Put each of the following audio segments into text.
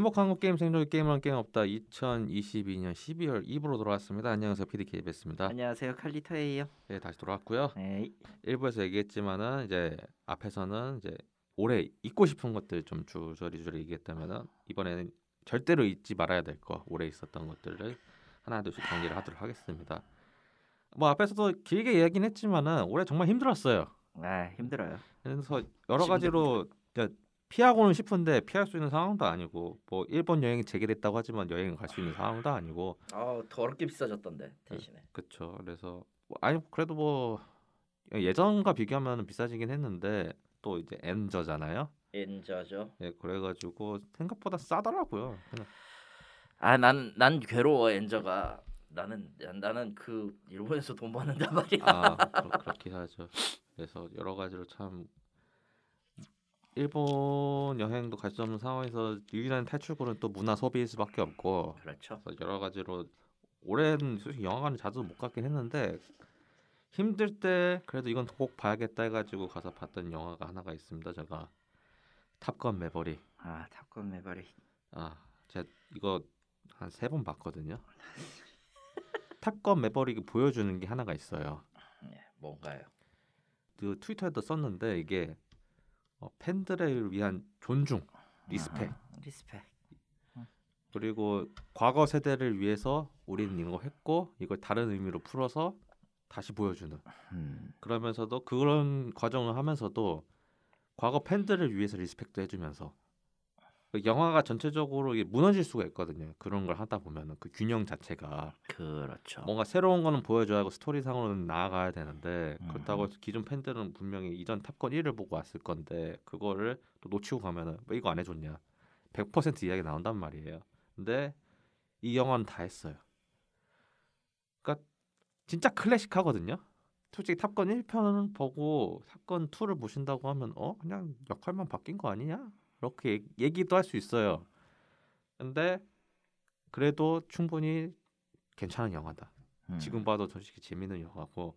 행복한 국 게임 생존 게임은 게임 없다 2022년 12월 2부로 돌아왔습니다. 안녕하세요 PD KBS입니다. 안녕하세요 칼리토예요. 네 다시 돌아왔고요. 에이. 1부에서 얘기했지만은 이제 앞에서는 이제 올해 잊고 싶은 것들 좀 주저리 주저리 얘기했다면은 이번에는 절대로 잊지 말아야 될 거 올해 있었던 것들을 하나 둘씩 정리를 하도록 하겠습니다. 뭐 앞에서도 길게 이야기는 했지만은 올해 정말 힘들었어요. 아 힘들어요. 그래서 여러 가지로 피하고는 싶은데 피할 수 있는 상황도 아니고 뭐 일본 여행이 재개됐다고 하지만 여행 갈 수 있는 상황도 아니고 아 더럽게 비싸졌던데 대신에. 그렇죠. 그래서 뭐 아니 그래도 뭐 예전과 비교하면 비싸지긴 했는데 또 이제 엔저잖아요. 엔저죠. 예, 그래가지고 생각보다 싸더라고요. 그냥 아난 난 괴로워 엔저가. 나는 나는 그 일본에서 돈 버는단 말이야. 아 그렇, 그렇긴 하죠. 그래서 여러 가지로 참 일본 여행도 갈 수 없는 상황에서 유일한 탈출구는 또 문화 소비일 수밖에 없고 그렇죠. 그래서 여러 가지로 올해는 솔직히 영화관을 자주 못 갔긴 했는데 힘들 때 그래도 이건 꼭 봐야겠다 해가지고 가서 봤던 영화가 하나가 있습니다. 제가 탑건 매버릭. 아 탑건 매버릭. 아 제가 이거 한 세 번 봤거든요. 탑건 매버릭이 보여주는 게 하나가 있어요. 예, 뭔가요? 그 트위터에도 썼는데 이게 어, 팬들을 위한 존중, respect. 아, respect. 그리고 과거 세대를 위해서 우리는 이거 했고 이걸 다른 의미로 풀어서 다시 보여주는 음. 그러면서도 그런 과정을 하면서도 과거 팬들을 위해서 respect도 해주면서 그 영화가 전체적으로 이게 무너질 수가 있거든요. 그런 걸 하다 보면은 그 균형 자체가. 그렇죠. 뭔가 새로운 거는 보여줘야 하고 스토리상으로는 나아가야 되는데 음. 그렇다고 기존 팬들은 분명히 이전 탑건 1을 보고 왔을 건데 그거를 또 놓치고 가면은 왜 이거 안 해줬냐. 100% 이야기 나온단 말이에요. 근데 이 영화는 다 했어요. 그러니까 진짜 클래식하거든요. 솔직히 탑건 1편은 보고 탑건 2를 보신다고 하면 어? 그냥 역할만 바뀐 거 아니냐 이렇게 얘기- 얘기도 할 수 있어요 근데 그래도 충분히 괜찮은 영화다 음. 지금 봐도 솔직히 재밌는 영화고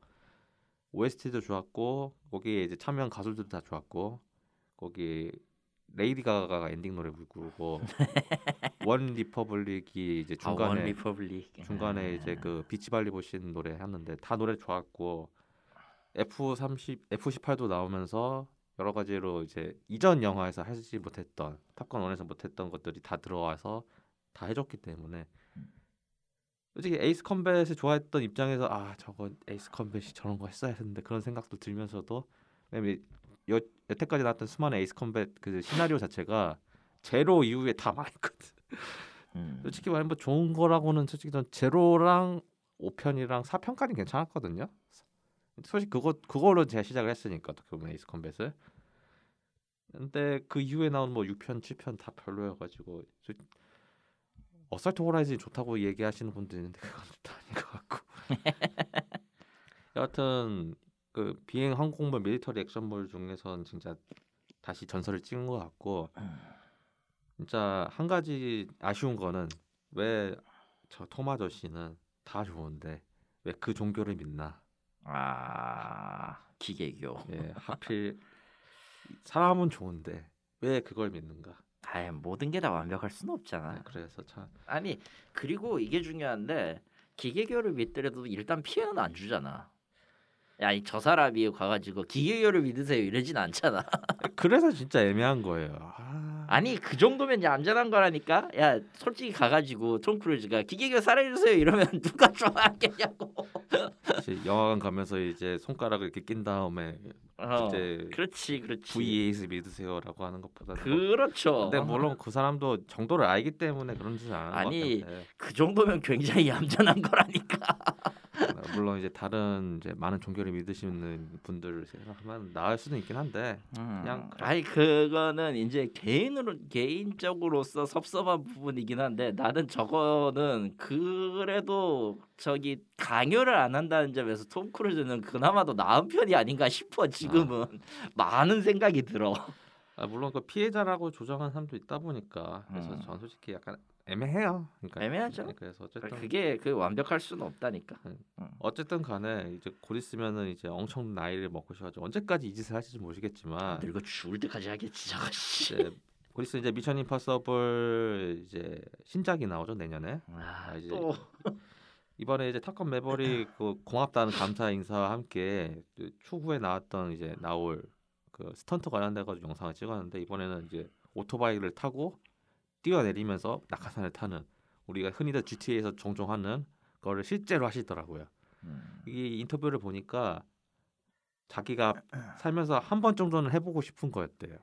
OST도 좋았고 거기에 이제 참여한 가수들도 다 좋았고 거기 레이디 가가가 엔딩 노래 부르고 원 리퍼블릭이 이제 아, 원 중간에 리퍼블릭. 중간에 아, 이제 그 비치발리볼 신 노래 하는데 다 노래 좋았고 F30 F18도 나오면서 여러 가지로 이제 이전 영화에서 하지 못했던 탑건 1에서 못했던 것들이 다 들어와서 다 해줬기 때문에 솔직히 에이스 컴뱃을 좋아했던 입장에서 아 저거 에이스 컴뱃이 저런 거 했어야 했는데 그런 생각도 들면서도 왜냐면 여, 여태까지 나왔던 수많은 에이스 컴뱃 그 시나리오 자체가 제로 이후에 다 망했거든. 음. 솔직히 말하면 뭐 좋은 거라고는 솔직히 전 제로랑 5편이랑 4편까지는 괜찮았거든요. 솔직히 그거 그걸로 제가 시작을 했으니까 어떻게 보면 에이스 컴뱃을. 근데 그 이후에 나온 뭐 6편, 7편 다 별로여가지고 솔- 어설트 호라이즌이 좋다고 얘기하시는 분도 있는데 그건 또 아닌 것 같고. 여하튼 그 비행 항공물 밀리터리 액션물 중에선 진짜 다시 전설을 찍은 것 같고 음. 진짜 한 가지 아쉬운 거는 왜저톰 아저씨는 다 좋은데 왜 그 종교를 믿나? 아 기계교. 예, 하필 사람은 좋은데 왜 그걸 믿는가? 아예 모든 게 다 완벽할 수는 없잖아. 네, 그래서 참 아니 그리고 이게 중요한데 기계교를 믿더라도 일단 피해는 안 주잖아. 야이 저 사람이 가가지고 기계교를 믿으세요 이러진 않잖아. 그래서 진짜 애매한 거예요. 아, 아니 그 정도면 이제 안전한 거라니까. 야 솔직히 가가지고 톰 크루즈가 기계교 살해주세요 이러면 누가 좋아하겠냐고. 영화관 가면서 이제 손가락을 이렇게 낀 다음에 어, 이제 그렇지 그렇지. VAS 믿으세요라고 하는 것보다는 뭐- 그렇죠. 근데 물론 그 사람도 정도를 알기 때문에 그런 짓을 안 하는 아니, 그 정도면 굉장히 얌전한 거라니까. 물론 이제 다른 이제 많은 종교를 믿으시는 분들을 생각하면 나을 수도 있긴 한데 그냥 그래. 아니 그거는 이제 개인으로 개인적으로서 섭섭한 부분이긴 한데 나는 저거는 그래도 저기 강요를 안 한다는 점에서 톰 크루즈는 그나마도 나은 편이 아닌가 싶어 지금은 많은 생각이 들어. 아, 물론 그 피해자라고 조정한 사람도 있다 보니까 그래서 음. 전 솔직히 약간 애매해요. 그러니까 애매하죠. 네, 그래서 어쨌든 그게 그 완벽할 수는 없다니까. 어쨌든 간에 이제 곧 있으면은 이제 엄청 나이를 먹으셔가지고 언제까지 이 짓을 하실지 모르겠지만 늙어 죽을 때까지 하겠지 저거 씨. 이제 그리고 이제 미션 임파서블 이제 신작이 나오죠 내년에. 아, 아, 이제 또 이번에 이제 탑건 매버릭 그 고맙다는 감사 인사와 함께 그 추후에 나왔던 이제 나올 그 스턴트 관련돼 가지고 영상을 찍었는데 이번에는 이제 오토바이를 타고 뛰어내리면서 낙하산을 타는 우리가 흔히들 GTA에서 종종 하는 거를 실제로 하시더라고요. 음, 이 인터뷰를 보니까 자기가 살면서 한 번 정도는 해보고 싶은 거였대요.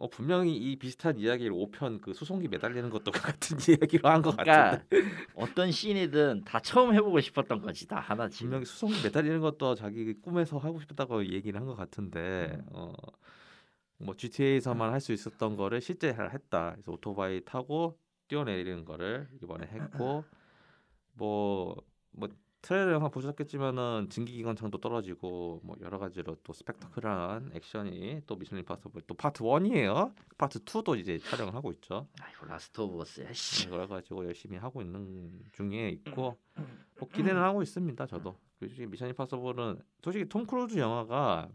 어, 분명히 이 비슷한 이야기를 5편 그 수송기 매달리는 것도 같은 이야기로 한것 그러니까 같은데 어떤 씬이든 다 처음 해보고 싶었던 거지 다 하나씩. 분명히 수송기 매달리는 것도 자기 꿈에서 하고 싶다고 얘기를 한 것 같은데 어, 뭐 GTA에서만 할 수 있었던 거를 실제 했다. 그래서 오토바이 타고 뛰어내리는 거를 이번에 했고 뭐뭐 트레일러 영상 보셨겠지만은 증기기관차도 떨어지고 뭐 여러 가지로 또 스펙타클한 액션이 또 미션 임파서블 또 파트 1이에요. 파트 2도 이제 촬영을 하고 있죠. 아이고 라스트 오브 어스야. 씨. 그래 가지고 열심히 하고 있는 중에 있고 뭐 기대는 하고 있습니다. 저도. 솔직히 미션 임파서블은 솔직히 톰 크루즈 영화가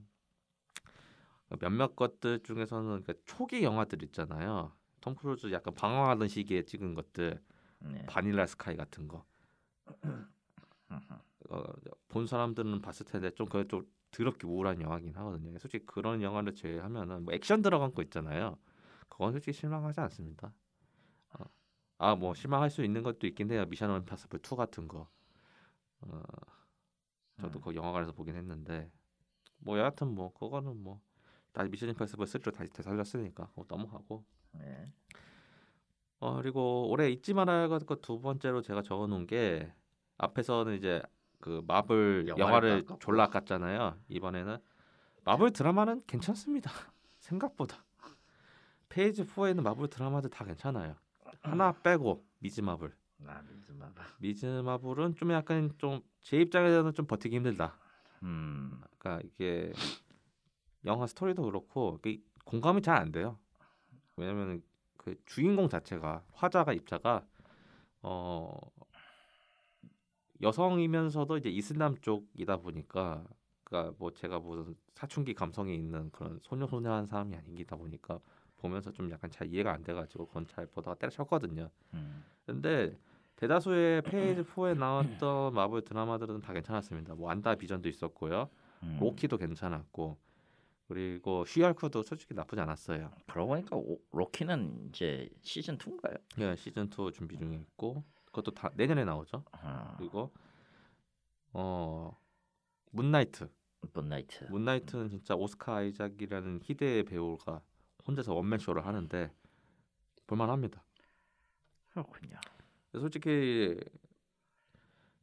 몇몇 것들 중에서는 그 초기 영화들 있잖아요. 톰 크루즈 약간 방황하던 시기에 찍은 것들 네. 바닐라 스카이 같은 거. 어, 본 사람들은 봤을 텐데 좀 그게 좀 더럽게 우울한 영화긴 하거든요. 솔직히 그런 영화를 제외하면은 뭐 액션 들어간 거 있잖아요. 그건 솔직히 실망하지 않습니다. 어. 아뭐 실망할 수 있는 것도 있긴 해요. 미션 임파서블 2 같은 거. 어, 저도 음. 그 영화관에서 보긴 했는데 뭐 여하튼 뭐 그거는 뭐 다시 미션 임파서블 3로 다시 되살렸으니까 그거 넘어가고 네. 어 그리고 올해 잊지 말아야 할 것 두 번째로 제가 적어놓은 게 앞에서는 이제 그 마블 영화를 영화를. 졸라 깠잖아요. 이번에는 마블 드라마는 괜찮습니다. 생각보다 페이즈 4에는 마블 드라마들 다 괜찮아요. 하나 빼고 미즈 마블. 나 믿지 마봐. 미즈 마블은 좀 약간 좀 제 입장에서는 좀 버티기 힘들다. 음. 그러니까 이게 영화 스토리도 그렇고 이게 공감이 잘 안 돼요. 왜냐면 그 주인공 자체가 화자가 입자가 어 여성이면서도 이제 이슬람 쪽이다 보니까 그러니까 뭐 제가 무슨 사춘기 감성이 있는 그런 소녀 소녀한 사람이 아니기다 보니까 보면서 좀 약간 잘 이해가 안 돼가지고 그건 잘 보다가 때려쳤거든요. 음. 근데 대다수의 페이즈 4에 나왔던 마블 드라마들은 다 괜찮았습니다. 뭐 완다비전도 있었고요. 음. 로키도 괜찮았고 그리고 쉬헐크도 솔직히 나쁘지 않았어요. 그러고 보니까 오, 로키는 이제 시즌 2인가요? 예, 시즌 2 준비 중에 있고 그것도 다 내년에 나오죠. 아, 그리고 어 문나이트. 문나이트. 문나이트는 진짜 오스카 아이작이라는 희대의 배우가 혼자서 원맨 쇼를 하는데 볼만합니다. 그렇군요. 솔직히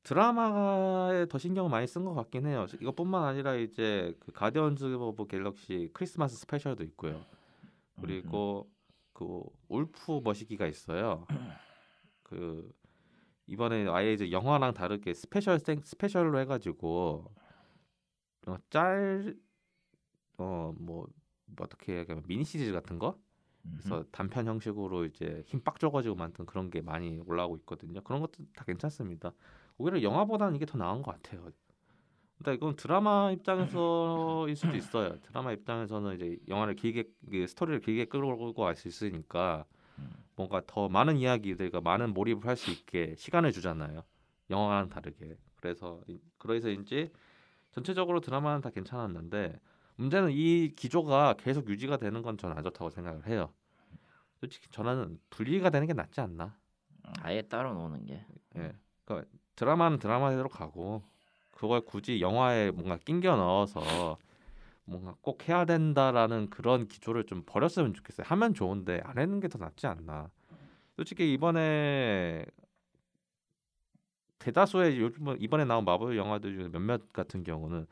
드라마에 더 신경을 많이 쓴 것 같긴 해요. 이것뿐만 아니라 이제 그 가디언즈 오브 갤럭시 크리스마스 스페셜도 있고요. 그리고 그 울프 머시기가 있어요. 그 이번에 아예 이제 영화랑 다르게 스페셜 생 스페셜로 해가지고 어, 짤어뭐 어떻게 얘기하면 미니 시리즈 같은 거 그래서 단편 형식으로 이제 힘 빡 줘가지고 만든 그런 게 많이 올라오고 있거든요. 그런 것도 다 괜찮습니다. 오히려 영화보다는 이게 더 나은 것 같아요. 근데 이건 드라마 입장에서일 수도 있어요. 드라마 입장에서는 이제 영화를 길게 이게 스토리를 길게 끌고 갈 수 있으니까 음. 뭔가 더 많은 이야기들과 많은 몰입을 할 수 있게 시간을 주잖아요. 영화랑 다르게. 그래서 이- 그래서인지 전체적으로 드라마는 다 괜찮았는데 문제는 이 기조가 계속 유지가 되는 건 저는 안 좋다고 생각을 해요. 솔직히 저는 분리가 되는 게 낫지 않나. 아예 따로 노는 게. 예. 그러니까 드라마는 드라마대로 가고 그걸 굳이 영화에 뭔가 낑겨 넣어서 뭔가 꼭 해야 된다라는 그런 기조를 좀 버렸으면 좋겠어요. 하면 좋은데 안 하는 게 더 낫지 않나. 솔직히 이번에 대다수의 요즘 이번에 나온 마블 영화들 중에 몇몇 같은 경우는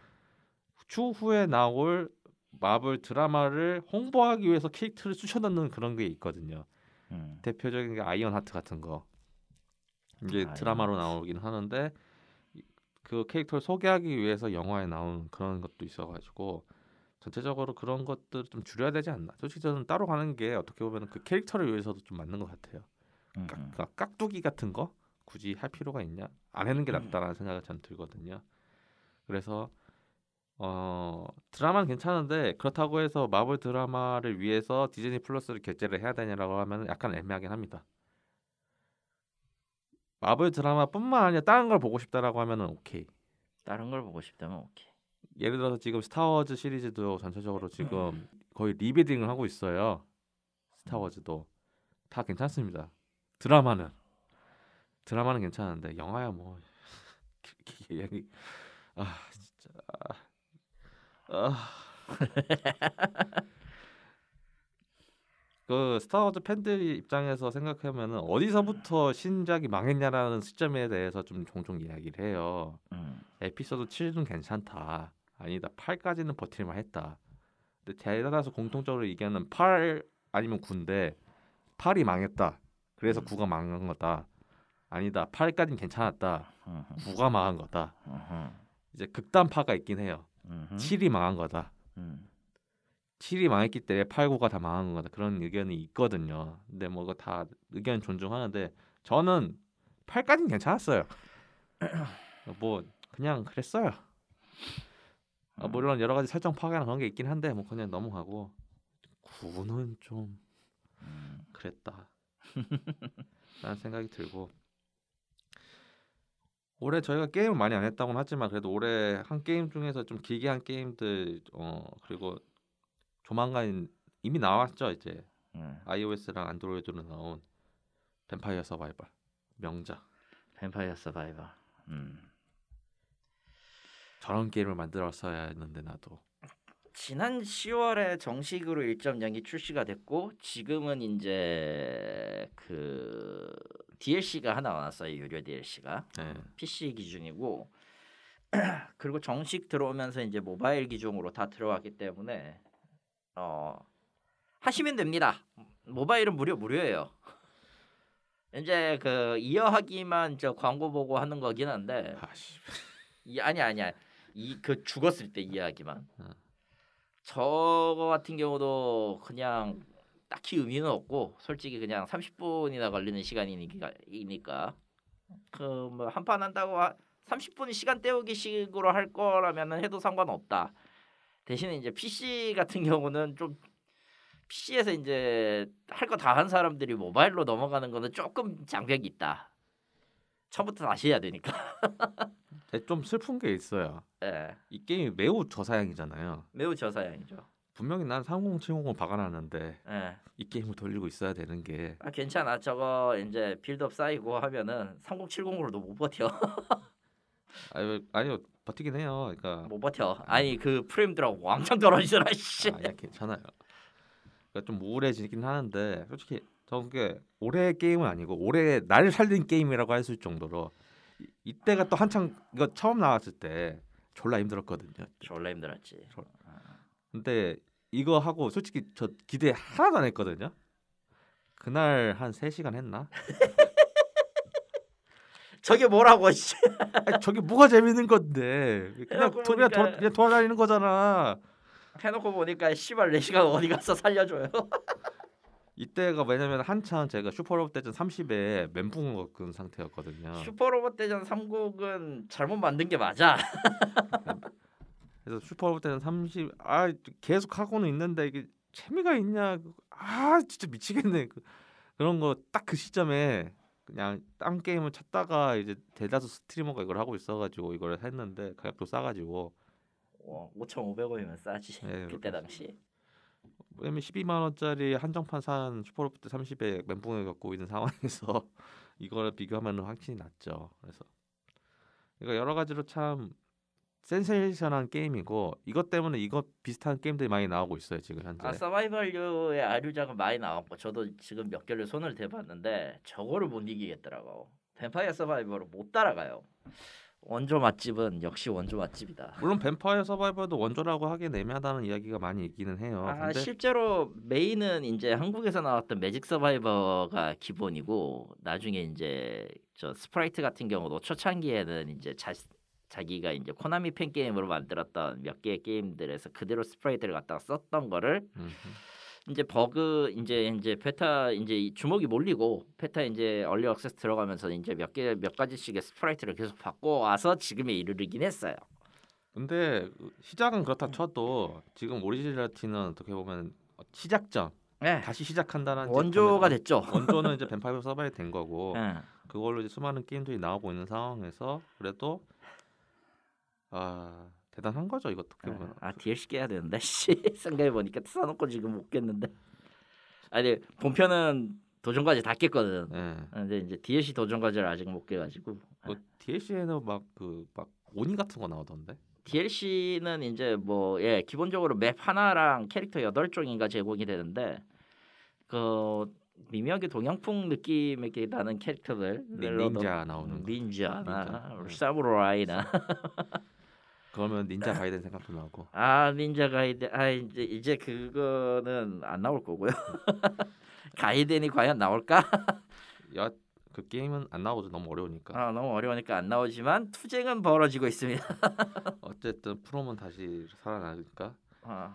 추후에 나올 마블 드라마를 홍보하기 위해서 캐릭터를 쑤셔넣는 그런 게 있거든요. 음. 대표적인 게 아이언 하트 같은 거 이제 아이언 드라마로 나오긴 하는데 이- 그 캐릭터를 소개하기 위해서 영화에 나오는 그런 것도 있어가지고 전체적으로 그런 것들 좀 줄여야 되지 않나. 솔직히 저는 따로 가는 게 어떻게 보면 그 캐릭터를 위해서도 좀 맞는 것 같아요. 음, 깍, 음. 깍- 깍두기 같은 거 굳이 할 필요가 있냐? 안 하는 게 낫다라는 생각이 전 들거든요. 그래서 어 드라마는 괜찮은데 그렇다고 해서 마블 드라마를 위해서 디즈니 플러스를 결제를 해야 되냐라고 하면 약간 애매하긴 합니다. 마블 드라마뿐만 아니라 다른 걸 보고 싶다라고 하면은 오케이. 다른 걸 보고 싶다면 오케이. 예를 들어서 지금 스타워즈 시리즈도 전체적으로 지금 거의 리비딩을 하고 있어요. 스타워즈도 다 괜찮습니다. 드라마는 드라마는 괜찮은데 영화야 뭐 얘기 아 진짜 아. 그 스타워즈 팬들 입장에서 생각하면은 어디서부터 신작이 망했냐라는 시점에 대해서 좀 종종 이야기를 해요. 음. 에피소드 7은 괜찮다. 아니다. 8까지는 버틸만 했다. 근데 대다수 공통적으로 얘기하는 8 아니면 9인데 8이 망했다. 그래서 음. 9가 망한 거다. 아니다. 8까지는 괜찮았다. 음흠, 9가 망한 거다. 이제 극단파가 있긴 해요. 음흠, 7이 망한 거다. 음. 7이 망했기 때문에 8, 9가 다 망한 거다. 그런 의견이 있거든요. 근데 뭐 다 의견 존중하는데 저는 8까지는 괜찮았어요. 뭐 그냥 그랬어요. 아, 음. 물론 여러 가지 설정 파괴나 그런 게 있긴 한데 뭐 그냥 넘어가고 9는 좀 음. 그랬다. 라는 생각이 들고 올해 저희가 게임을 많이 안 했다고는 하지만 그래도 올해 한 게임 중에서 좀 길게 한 게임들 어 그리고 조만간 이미 나왔죠 이제 음. iOS랑 안드로이드로 나온 뱀파이어 서바이벌 명작 뱀파이어 서바이버. 음. 저런 게임을 만들었어야 했는데 나도 지난 10월에 정식으로 1.0이 출시가 됐고 지금은 이제 그 DLC가 하나 나왔어요. 유료 DLC가. 네. PC 기준이고 그리고 정식 들어오면서 이제 모바일 기종으로 다 들어왔기 때문에 어 하시면 됩니다. 모바일은 무료 무료예요. 이제 그 이어하기만 저 광고 보고 하는 거긴 한데 아씨 이 아니 아니야 이 그 죽었을 때 이해하기만 어. 저거 같은 경우도 그냥 딱히 의미는 없고 솔직히 그냥 30분이나 걸리는 시간이니까 이니까 그뭐 한 판 한다고 30분 시간 때우기 식으로 할 거라면은 해도 상관없다 대신에 이제 PC 같은 경우는 좀 PC에서 이제 할 거 다 한 사람들이 모바일로 넘어가는 거는 조금 장벽이 있다. 처음부터 다시 해야 되니까. 좀 슬픈 게 있어요. 예. 이 게임이 매우 저사양이잖아요. 매우 저사양이죠. 분명히 난 3070을 박아놨는데 예. 이 게임을 돌리고 있어야 되는 게. 아 괜찮아. 저거 이제 빌드업 쌓이고 하면은 3070으로도 못 버텨 아유 아니요 버티긴 해요. 그러니까 못 버텨 아니 그 프레임들하고 왕창 떨어지더라 씨 아니야 괜찮아요. 그러니까 좀 우울해지긴 하는데 솔직히 저게 올해 게임은 아니고 올해 날 살린 게임이라고 할 수 있을 정도로 이, 이때가 또 한창 이거 처음 나왔을 때 졸라 힘들었거든요. 졸라 힘들었지 근데 이거 하고 솔직히 저 기대 하나도 안 했거든요. 그날 한 3시간 했나? 저게 뭐라고 씨 아니, 저게 뭐가 재밌는 건데 그냥 해놓고 도, 그냥, 보니까- 도, 그냥 돌아다니는 거잖아. 해놓고 보니까 씨발 4시간 어디 가서 살려줘요 이때가 왜냐면 한창 제가 슈퍼로봇 대전 30에 멘붕을 겪은 상태였거든요. 슈퍼로봇 대전 3국은 잘못 만든 게 맞아 그래서 슈퍼로봇 대전 30, 아 계속 하고는 있는데 이게 재미가 있냐? 아 진짜 미치겠네. 그, 그런 거 딱 그 시점에 그냥 딴 게임을 찾다가 이제 대다수 스트리머가 이걸 하고 있어가지고 이걸 했는데 가격도 싸가지고. 어, 5,500원이면 싸지 예, 그때 당시 왜냐면 12만 원짜리 한정판 산 슈퍼로봇 30에 멘붕을 겪고 있는 상황에서 이거를 비교하면 확실히 낫죠. 그래서 그러니까 여러 가지로 참 센세이션한 게임이고 이것 때문에 이것 비슷한 게임들이 많이 나오고 있어요 지금 현재. 아 서바이벌류의 아류작은 많이 나왔고 저도 지금 몇 개를 손을 대봤는데 저거를 못 이기겠더라고 뱀파이어 서바이벌을 못 따라가요 원조 맛집은 역시 원조 맛집이다 물론 뱀파이어 서바이벌도 원조라고 하기엔 애매하다는 이야기가 많이 있기는 해요. 아 근데 실제로 메인은 이제 한국에서 나왔던 매직 서바이버가 기본이고 나중에 이제 저 sprite 같은 경우도 초창기에는 이제 자, 자기가 이제 코나미 팬 게임으로 만들었던 몇 개의 게임들에서 그대로 sprite를 갖다가 썼던 거를 음, 이제 버그 이제 이제 베타 이제 이 주목이 몰리고 베타 이제 early access 들어가면서 이제 몇 개 몇 가지씩의 sprite를 계속 바꿔 와서 지금에 이르르긴 했어요. 근데 그 시작은 그렇다 쳐도 지금 originality는 어떻게 보면 시작점 네. 다시 시작한다는 원조가 됐죠. 원조는 이제 뱀파이어 서바이 된 거고 예. 그걸로 이제 수많은 게임들이 나오고 있는 상황에서 그래도 아 대단한 거죠 이거 어떻게 보면 아 DLC 깨야 되는데 씨 생각해 보니까 사놓고 지금 못 깼는데 아니 본편은 도전 과제 다 깼거든. 예. 근데 이제 DLC 도전 과제를 아직 못 깨가지고 뭐 DLC에는 막 그 막 오니 같은 거 나오던데 DLC는 이제 뭐 예 기본적으로 맵 하나랑 캐릭터 여덟 종인가 제공이 되는데 그 미묘하게 동양풍 느낌이 나는 캐릭터들 닌- 닌자 나오는 거. 닌자나 닌자. 네. 사무라이나 그러면 닌자 가이덴 생각도 나고 아 닌자 가이드 아 이제 이제 그거는 안 나올 거고요. 가이덴이 과연 나올까? 야 그 게임은 안 나오죠 너무 어려우니까 아 너무 어려우니까 안 나오지만 투쟁은 벌어지고 있습니다. 어쨌든 프롬은 다시 살아나니까 어,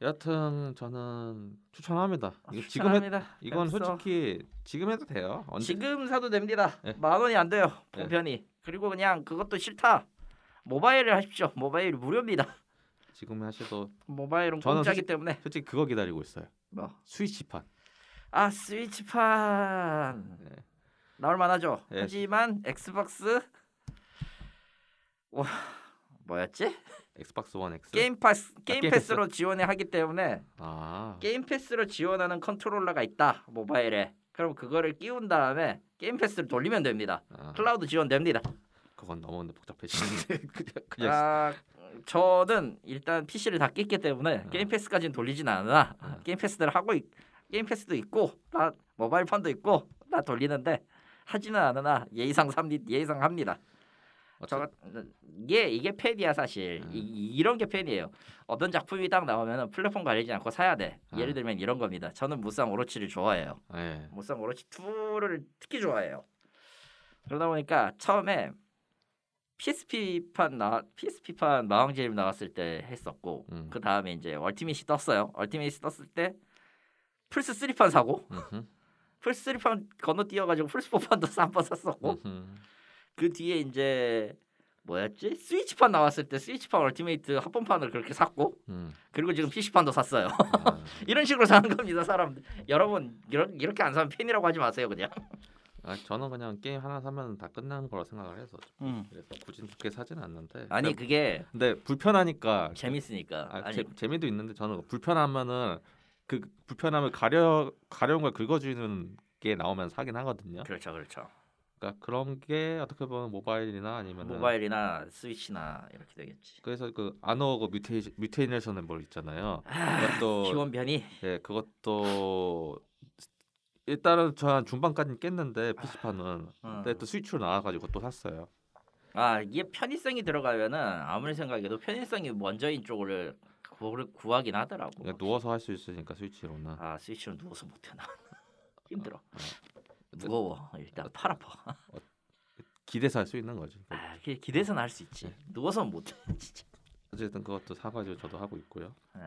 여하튼 저는 추천합니다 이거 지금 해, 추천합니다. 이건 앱스토어. 솔직히 지금 해도 돼요 언제 지금 사도 됩니다. 네. 만 원이 안 돼요 네. 본편이. 그리고 그냥 그것도 싫다. 모바일을 하십시오. 모바일 무료입니다. 지금 하셔도 모바일은 공짜기 때문에 솔직히 그거 기다리고 있어요 뭐. 스위치판 아 스위치판 네. 나올 만하죠. 네. 하지만 엑스박스 와 뭐였지? 엑스박스 원 X 게임 파스 게임 게임 패스로 지원을 하기 때문에 아 게임 패스로 지원하는 컨트롤러가 있다 모바일에. 그럼 그거를 끼운 다음에 게임 패스를 돌리면 됩니다. 아, 클라우드 지원됩니다. 그건 너무 복잡해지는데 그냥 그냥 아 저는 일단 PC를 다 깼기 때문에 아. 게임 패스까지는 돌리진 않으나 아. 게임 패스들을 하고 있, 게임 패스도 있고 다 모바일 판도 있고 다 돌리는데 하지는 않으나 예의상 삽니 예의상 합니다. 저 이게 이게 팬이야 사실 음. 이, 이런 게 팬이에요. 어떤 작품이 딱 나오면 플랫폼 가리지 않고 사야 돼. 예를 아. 들면 이런 겁니다. 저는 무쌍 오로치를 좋아해요. 예. 무쌍 오로치 2를 특히 좋아해요. 그러다 보니까 처음에 PSP판 나 PSP판 마왕재림 나왔을 때 했었고 음. 그 다음에 이제 얼티밋이 떴어요. 얼티밋이 떴을 때 플스 3판 사고 음흠, 플스 3판 건너뛰어가지고 플스 4판도 한번 샀었고 음흠. 그 뒤에 이제 뭐였지 스위치판 나왔을 때 스위치판 얼티메이트 합본판을 그렇게 샀고 음. 그리고 지금 PC판도 샀어요. 아, 이런 식으로 사는 겁니다, 사람들. 여러분 이렇게 안 사면 팬이라고 하지 마세요, 그냥. 아, 저는 그냥 게임 하나 사면 다 끝나는 거라 생각을 해서 음. 그래서 굳이 좋게 사지는 않는데 아니 근데, 그게 근데 불편하니까 재밌으니까. 아, 아니 재, 재미도 있는데 저는 불편하면은 그 불편함을 가려 가려운 걸 긁어주는 게 나오면 사긴 하거든요. 그렇죠, 그렇죠. 그러니까 그런 게 어떻게 보면 모바일이나 아니면 모바일이나 스위치나 이렇게 되겠지. 그래서 그 아노그 뮤테이 뮤테이네이션의 뭘 있잖아요. 아, 그것도 기원변이 예 그것도 일단은 저한 중반까지 깼는데 PC판은 어. 근데 또 스위치로 나와가지고 또 샀어요. 아 이게 편의성이 들어가면은 아무리 생각해도 편의성이 먼저인 쪽을 구, 구하긴 하더라고. 그러니까 누워서 할 수 있으니까 스위치로는 아 스위치는 누워서 못해 나. 힘들어. 근데 무거워 일단 팔 아파. 기대서 할 수 있는 거지. 아, 기- 기대서는 할 수 있지. 누워서는 못해 진짜. 어쨌든 그것도 사가지고 저도 하고 있고요. 예.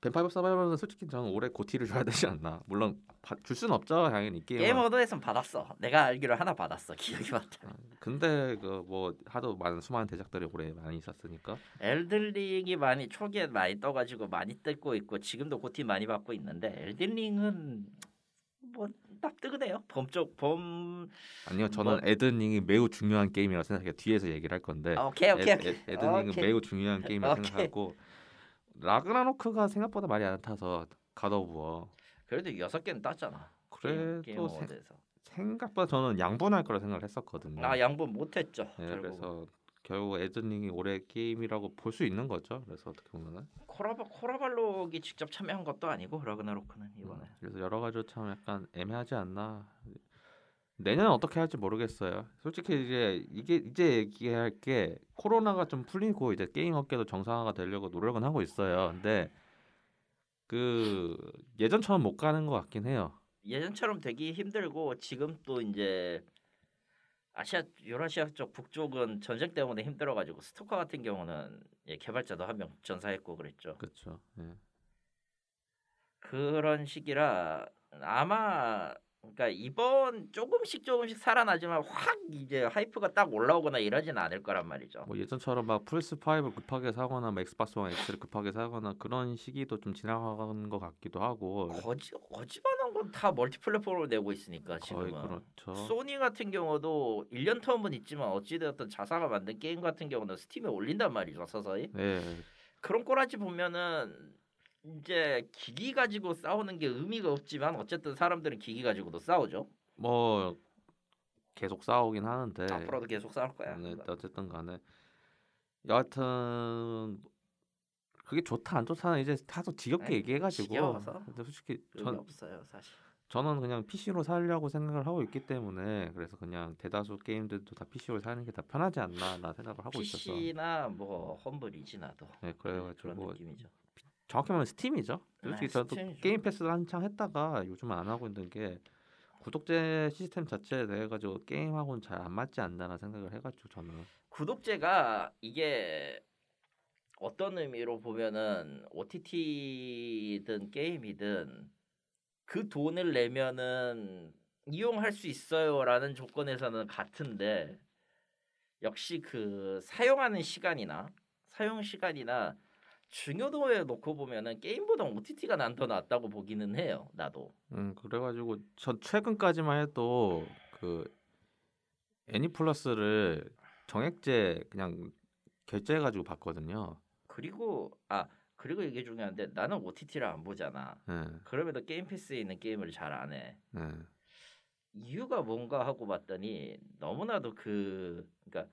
뱀파이어 서바이벌은 솔직히 저는 올해 GOTY를 줘야 되지 않나. 물론 바, 줄 수는 없죠 당연히 이 게임은. 게임 어워드에선 받았어. 내가 알기로 하나 받았어. 기억이 맞다. 아, 근데 그 뭐 하도 많은 수많은 대작들이 올해 많이 있었으니까 엘든링이 많이 초기에 많이 떠가지고 많이 뜯고 있고 지금도 GOTY 많이 받고 있는데 엘든링은 뭐 납득은 범쪽 범 아니요 저는 뭐- 에드닝이 매우 중요한 게임이라고 생각해요. 뒤에서 얘기를 할 건데 아, 오케이 오케이 오케이 에, 오케이. 매우 중요한 게임이라고 오케이. 생각하고 라그나로크가 생각보다 많이 안 따서 갓오브워 그래도 여섯 개는 땄잖아. 게임, 게임 그래도 세-. 생각보다 저는 양분할 거라 생각을 했었거든요. 아 양분 못했죠. 네, 그래서 결국 에드닝이 올해 게임이라고 볼 수 있는 거죠. 그래서 어떻게 보면은 코리 발 코리 발록이 직접 참여한 것도 아니고 라그나로크는 이번에. 그래서 여러 가지로 참 약간 애매하지 않나. 내년은 어떻게 할지 모르겠어요. 솔직히 이제 이게 이제 얘기할 게 코로나가 좀 풀리고 이제 게임 업계도 정상화가 되려고 노력은 하고 있어요. 근데 그 예전처럼 못 가는 것 같긴 해요. 예전처럼 되기 힘들고 지금 또 이제 아시아 유라시아 쪽 북쪽은 전쟁 때문에 힘들어가지고 스토커 같은 경우는 예, 개발자도 한 명 전사했고 그랬죠. 그렇죠. 예. 그런 시기라 아마 그러니까 이번 조금씩 조금씩 살아나지만 확 이제 hype가 딱 올라오거나 이러진 않을 거란 말이죠. 뭐 예전처럼 막 플스 5를 급하게 사거나 뭐 엑스박스 원 X를 급하게 사거나 그런 시기도 좀 지나가는 것 같기도 하고 거지 거지반한 건 다 multi-platform으로 내고 있으니까 지금은. 그렇죠. 소니 같은 경우도 1년 텀은 있지만 어찌되었든 자사가 만든 게임 같은 경우는 스팀에 올린단 말이죠 서서히. 네, 그런 꼬라지 보면은 이제 기기 가지고 싸우는 게 의미가 없지만 어쨌든 사람들은 기기 가지고도 싸우죠. 뭐 계속 싸우긴 하는데 앞으로도 계속 싸울 거야. 네, 어쨌든 간에 여하튼 그게 좋다 안 좋다는 이제 다소 지겹게 아니, 얘기해가지고 지겨워서. 근데 솔직히 전 없어요 사실. 저는 그냥 PC로 살려고 생각을 하고 있기 때문에 그래서 그냥 대다수 게임들도 다 PC로 사는 게 다 편하지 않나 나 생각을 하고 있어서 PC나 뭐 험블 이지 나도. 네 그래가지고 느낌이죠. 정확히 말하면 스팀이죠. 솔직히 네, 저도 스팀이죠. 게임 패스를 한창 했다가 요즘은 안 하고 있는 게 구독제 시스템 자체에 대해 가지고 게임하고는 잘 안 맞지 않나라는 생각을 해가지고 저는 구독제가 이게 어떤 의미로 보면은 OTT든 게임이든 그 돈을 내면은 이용할 수 있어요라는 조건에서는 같은데 역시 그 사용하는 시간이나 사용 시간이나 중요도에 놓고 보면은 게임보다 OTT가 난 더 낫다고 보기는 해요. 나도. 음 그래가지고 전 최근까지만 해도 그 애니플러스를 정액제 그냥 결제해가지고 봤거든요. 그리고 아 그리고 이게 중요한데 나는 OTT를 안 보잖아. 네, 그럼에도 게임 패스에 있는 게임을 잘 안 해. 네, 이유가 뭔가 하고 봤더니 너무나도 그 그러니까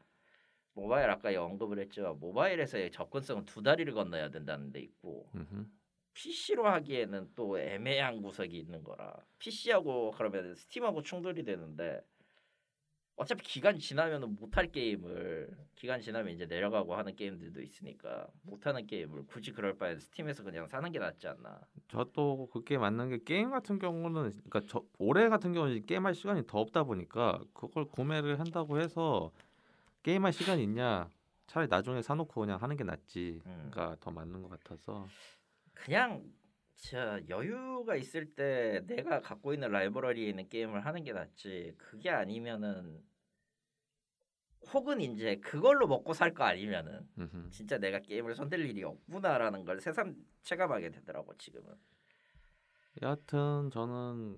모바일 아까 언급을 했지만 모바일에서의 접근성은 두 다리를 건너야 된다는 데 있고 음흠. PC로 하기에는 또 애매한 구석이 있는 거라 PC하고 그러면 스팀하고 충돌이 되는데 어차피 기간 지나면은 못할 게임을 기간 지나면 이제 내려가고 하는 게임들도 있으니까 못하는 게임을 굳이 그럴 바에 스팀에서 그냥 사는 게 낫지 않나 저도 그게 맞는 게 게임 같은 경우는 그러니까 저 올해 같은 경우는 게임할 시간이 더 없다 보니까 그걸 구매를 한다고 해서 게임할 시간이 있냐? 차라리 나중에 사놓고 그냥 하는 게 낫지. 음. 그러니까 더 맞는 것 같아서. 그냥 저 여유가 있을 때 내가 갖고 있는 라이브러리에 있는 게임을 하는 게 낫지. 그게 아니면은 혹은 이제 그걸로 먹고 살 거 아니면은 음흠. 진짜 내가 게임을 손댈 일이 없구나라는 걸 새삼 체감하게 되더라고 지금은. 여하튼 저는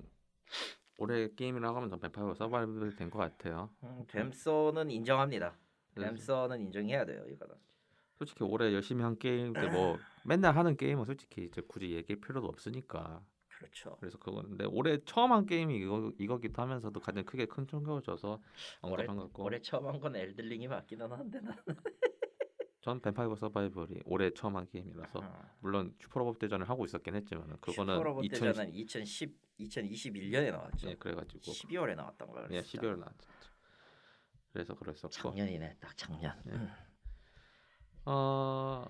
올해 게임이라고 하면 전 뱀파이어 서바이벌 된 것 같아요. 음, 뱀서는 인정합니다. 뱀서는 인정해야 돼요 이거는. 솔직히 올해 열심히 한 게임들 뭐 맨날 하는 게임은 솔직히 이제 굳이 얘기할 필요도 없으니까. 그렇죠. 그래서 그건데 올해 처음 한 게임이 이거 이거기도 하면서도 가장 크게 큰 충격을 줘서 언급한 것 같고. 올해 처음 한 건 엘들링이 맞기는 한데 나 전 뱀파이어 서바이벌이 올해 처음 한 게임이라서 물론 슈퍼로봇 대전을 하고 있었긴 했지만 그거는 슈퍼로봇 2010 대전은 2010 2021년에 나왔죠 예 그래가지고 12월에 나왔던 거예요 예 진짜. 12월 나왔죠 그래서 그랬었고 작년이네 딱 작년 예. 어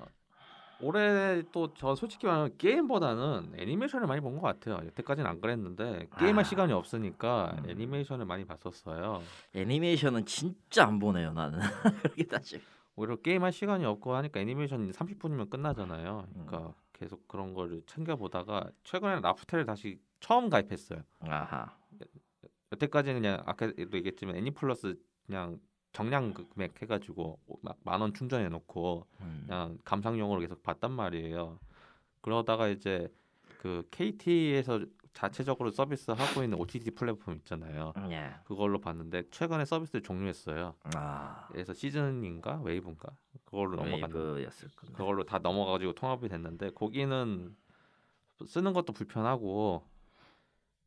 올해 또 저 솔직히 말하면 게임보다는 애니메이션을 많이 본 것 같아요. 여태까지는 안 그랬는데 게임할 아. 시간이 없으니까 음. 애니메이션을 많이 봤었어요. 애니메이션은 진짜 안 보네요 나는 그렇게 따지 오히려 게임할 시간이 없고 하니까 애니메이션 30분이면 끝나잖아요. 그러니까 음. 계속 그런 거를 챙겨 보다가 최근에 라프텔 다시 처음 가입했어요. 아하 여태까지는 그냥 아까도 얘기했지만 애니플러스 그냥 정량 금액 해가지고 막 만 원 충전해 놓고 음. 그냥 감상용으로 계속 봤단 말이에요. 그러다가 이제 그 KT에서 자체적으로 서비스 하고 있는 OTT 플랫폼 있잖아요. 예. 그걸로 봤는데 최근에 서비스를 종료했어요. 아 그래서 시즌인가 웨이브인가 그걸로 넘어갔는데 건데 그걸로 다 넘어가가지고 통합이 됐는데 거기는 쓰는 것도 불편하고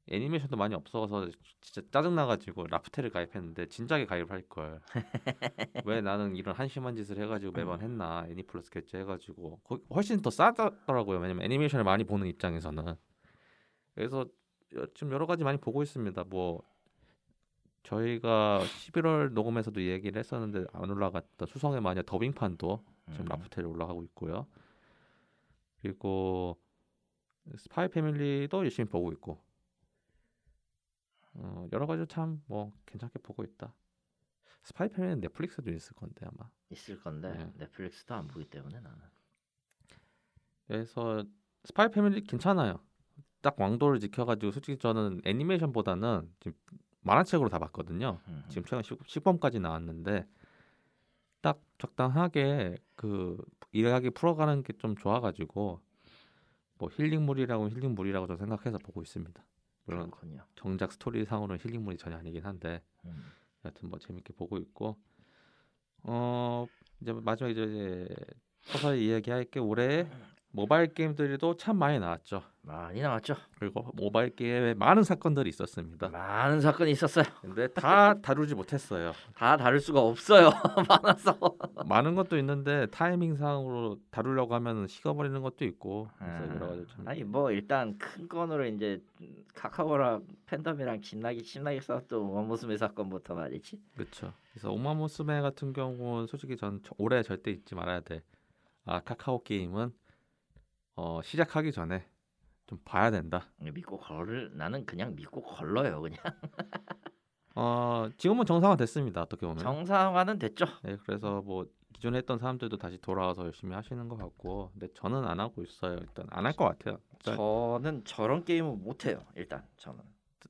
애니메이션도 많이 없어서 진짜 짜증 나가지고 라프텔을 가입했는데 진작에 가입을 할 걸. 왜 나는 이런 한심한 짓을 해가지고 매번 했나 애니플러스 결제해가지고 훨씬 더 싸더라고요. 왜냐면 애니메이션을 많이 보는 입장에서는. 그래서 여- 지금 여러 가지 많이 보고 있습니다. 뭐 저희가 11월 녹음에서도 얘기를 했었는데 안 올라갔던 수성의 마녀 더빙판도 지금 음. 라프텔에 올라가고 있고요. 그리고 스파이 패밀리도 열심히 보고 있고 어, 여러 가지 참 뭐 괜찮게 보고 있다. 스파이 패밀리는 넷플릭스도 있을 건데 아마. 있을 건데 네. 넷플릭스도 안 보기 때문에 나는 그래서 스파이 패밀리 괜찮아요. 딱 왕도를 지켜가지고 솔직히 저는 애니메이션보다는 지금 만화책으로 다 봤거든요. 음. 지금 최근 10, 범까지 나왔는데 딱 적당하게 그 이야기 풀어가는 게 좀 좋아가지고 뭐 힐링물이라고 힐링물이라고 저 생각해서 보고 있습니다. 물론 그렇군요. 정작 스토리상으로는 힐링물이 전혀 아니긴 한데 음. 여하튼 뭐 재밌게 보고 있고 어 이제 마지막에 이제 서서히 이야기할 게 올해 모바일 게임들도 참 많이 나왔죠. 많이 나왔죠. 그리고 모바일 게임에 많은 사건들이 있었습니다. 많은 사건이 있었어요. 근데 다 다루지 못했어요. 다 다룰 수가 없어요. 많아서. 많은 것도 있는데 타이밍상으로 다루려고 하면 식어버리는 것도 있고 그래서 아, 여러 가지 좀 아니 뭐 일단 큰 건으로 이제 카카오랑 팬덤이랑 신나게 신나게 싸웠던 원모스메 사건부터 말이지. 그렇죠. 그래서 오마무스메 같은 경우는 솔직히 전 저- 올해 절대 잊지 말아야 돼. 아 카카오 게임은 어 시작하기 전에 좀 봐야 된다. 믿고 걸 나는 그냥 믿고 걸러요 그냥. 어 지금은 정상화 됐습니다. 어떻게 보면. 정상화는 됐죠. 네, 그래서 뭐 기존에 했던 사람들도 다시 돌아와서 열심히 하시는 것 같고, 근데 저는 안 하고 있어요. 일단 안 할 것 같아요. 일단 저는 저런 게임은 못 해요. 일단 저는.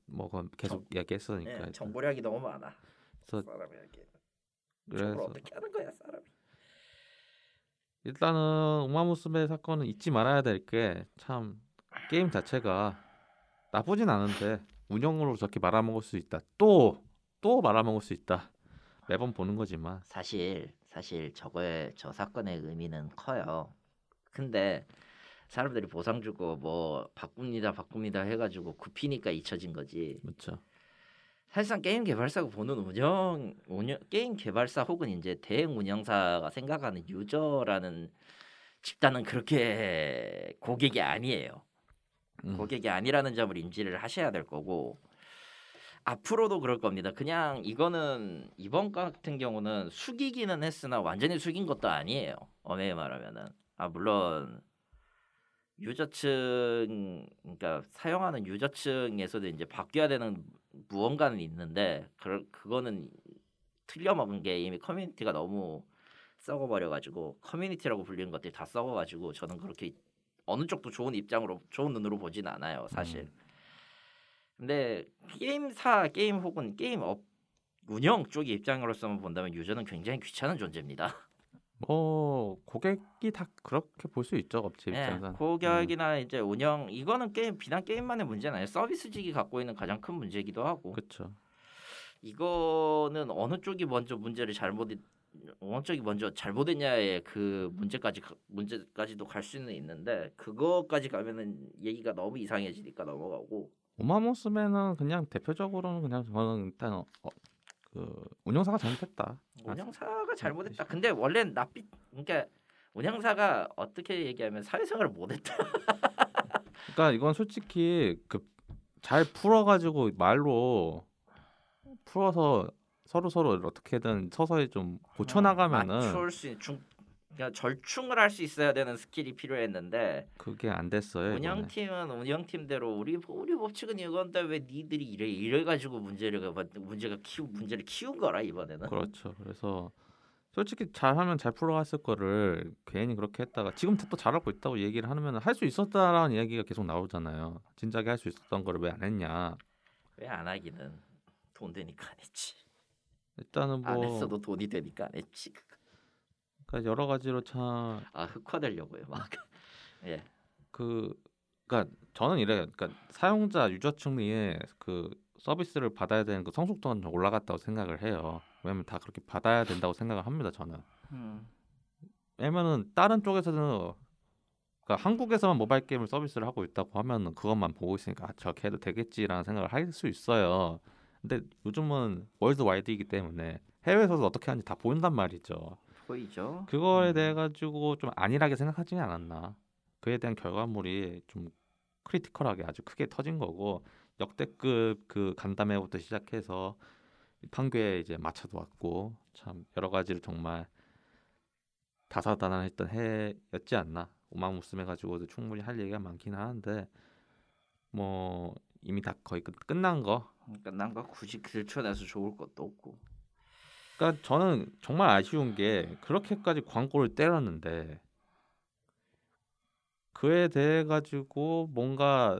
뭐 그건 계속 이야기했으니까. 네, 일단. 정보량이 너무 많아. 그래서 사람이 이렇게 그래서 어떻게 하는 거야 사람이. 일단은 우마무스메 사건은 잊지 말아야 될 게 참 게임 자체가 나쁘진 않은데 운영으로 저렇게 말아먹을 수 있다. 또 또 말아먹을 수 있다. 매번 보는 거지만 사실 사실 저거의 저 사건의 의미는 커요. 근데 사람들이 보상 주고 뭐 바꿉니다 바꿉니다 해가지고 굽히니까 잊혀진 거지. 그렇죠. 사실상 게임 개발사가 보는 운영 운영 게임 개발사 혹은 이제 대행 운영사가 생각하는 유저라는 집단은 그렇게 고객이 아니에요. 음. 고객이 아니라는 점을 인지를 하셔야 될 거고 앞으로도 그럴 겁니다. 그냥 이거는 이번 같은 경우는 숙이기는 했으나 완전히 숙인 것도 아니에요. 엄밀히 말하면은 아 물론 유저층 그러니까 사용하는 유저층에서도 이제 바뀌어야 되는 무언가는 있는데 그 그거는 틀려먹은 게 이미 커뮤니티가 너무 썩어버려가지고 커뮤니티라고 불리는 것들이 다 썩어가지고 저는 그렇게 어느 쪽도 좋은 입장으로 좋은 눈으로 보진 않아요 사실. 음. 근데 게임사 게임 혹은 게임 업 운영 쪽의 입장으로서만 본다면 유저는 굉장히 귀찮은 존재입니다. 뭐 고객이 다 그렇게 볼 수 있죠 업체 예, 입장에서. 고객이나 이제 운영 이거는 게임 비단 게임만의 문제는 아니에요. 서비스직이 갖고 있는 가장 큰 문제이기도 하고 그렇죠. 이거는 어느 쪽이 먼저 문제를 잘못 어느 쪽이 먼저 잘못했냐의 그 문제까지 가- 문제까지도 갈 수는 있는데 그거까지 가면은 얘기가 너무 이상해지니까 넘어가고 우마무스메는 그냥 대표적으로는 그냥 저는 일단 어, 어, 그 운영사가 잘못했다. 운영사가 잘못했다. 근데 원래 나삐 그러니까 운영사가 어떻게 얘기하면 사회생활을 못했다. 그러니까 이건 솔직히 그 잘 풀어가지고 말로 풀어서 서로 서로 어떻게든 서서히 좀 고쳐 나가면은 맞출 수 있는 중 그러니까 절충을 할 수 있어야 되는 스킬이 필요했는데 그게 안 됐어요. 운영팀은 운영팀대로 우리 우리 법칙은 이건데 왜 니들이 이래 이래 가지고 문제를 문제가 키우 문제를 키운 거라 이번에는. 그렇죠. 그래서 솔직히 잘하면 잘 풀어갔을 거를 괜히 그렇게 했다가 지금 또 잘하고 있다고 얘기를 하면 할 수 있었다라는 이야기가 계속 나오잖아요. 진작에 할 수 있었던 거를 왜 안 했냐. 왜 안 하기는 돈 되니까 안 했지. 일단은 안뭐 했어도 돈이 되니까 안 했지. 그러니까 여러 가지로 참 아 흑화되려고요 막. 예. 그 그러니까 저는 이래요. 그러니까 사용자 유저층의 그 서비스를 받아야 되는 그 성숙도는 좀 올라갔다고 생각을 해요. 왜냐면 다 그렇게 받아야 된다고 생각을 합니다. 저는. 음. 왜냐면은 다른 쪽에서는 그러니까 한국에서만 모바일 게임을 서비스를 하고 있다고 하면은 그것만 보고 있으니까 아, 저렇게 해도 되겠지라는 생각을 할 수 있어요. 근데 요즘은 월드 와이드이기 때문에 해외에서도 어떻게 하는지 다 보인단 말이죠. 보이죠. 그거에 음. 대해 가지고 좀 안일하게 생각하지 않았나. 그에 대한 결과물이 좀 크리티컬하게 아주 크게 터진 거고 역대급 그 간담회부터 시작해서 판교에 이제 마차도 왔고 참 여러 가지로 정말 다사다난했던 해였지 않나. 오마무스메 가지고도 충분히 할 얘기가 많긴 하는데 뭐 이미 다 거의 끝, 끝난 거. 그러니까 난가 굳이 들춰내서 좋을 것도 없고. 그러니까 저는 정말 아쉬운 게 그렇게까지 광고를 때렸는데 그에 대해 가지고 뭔가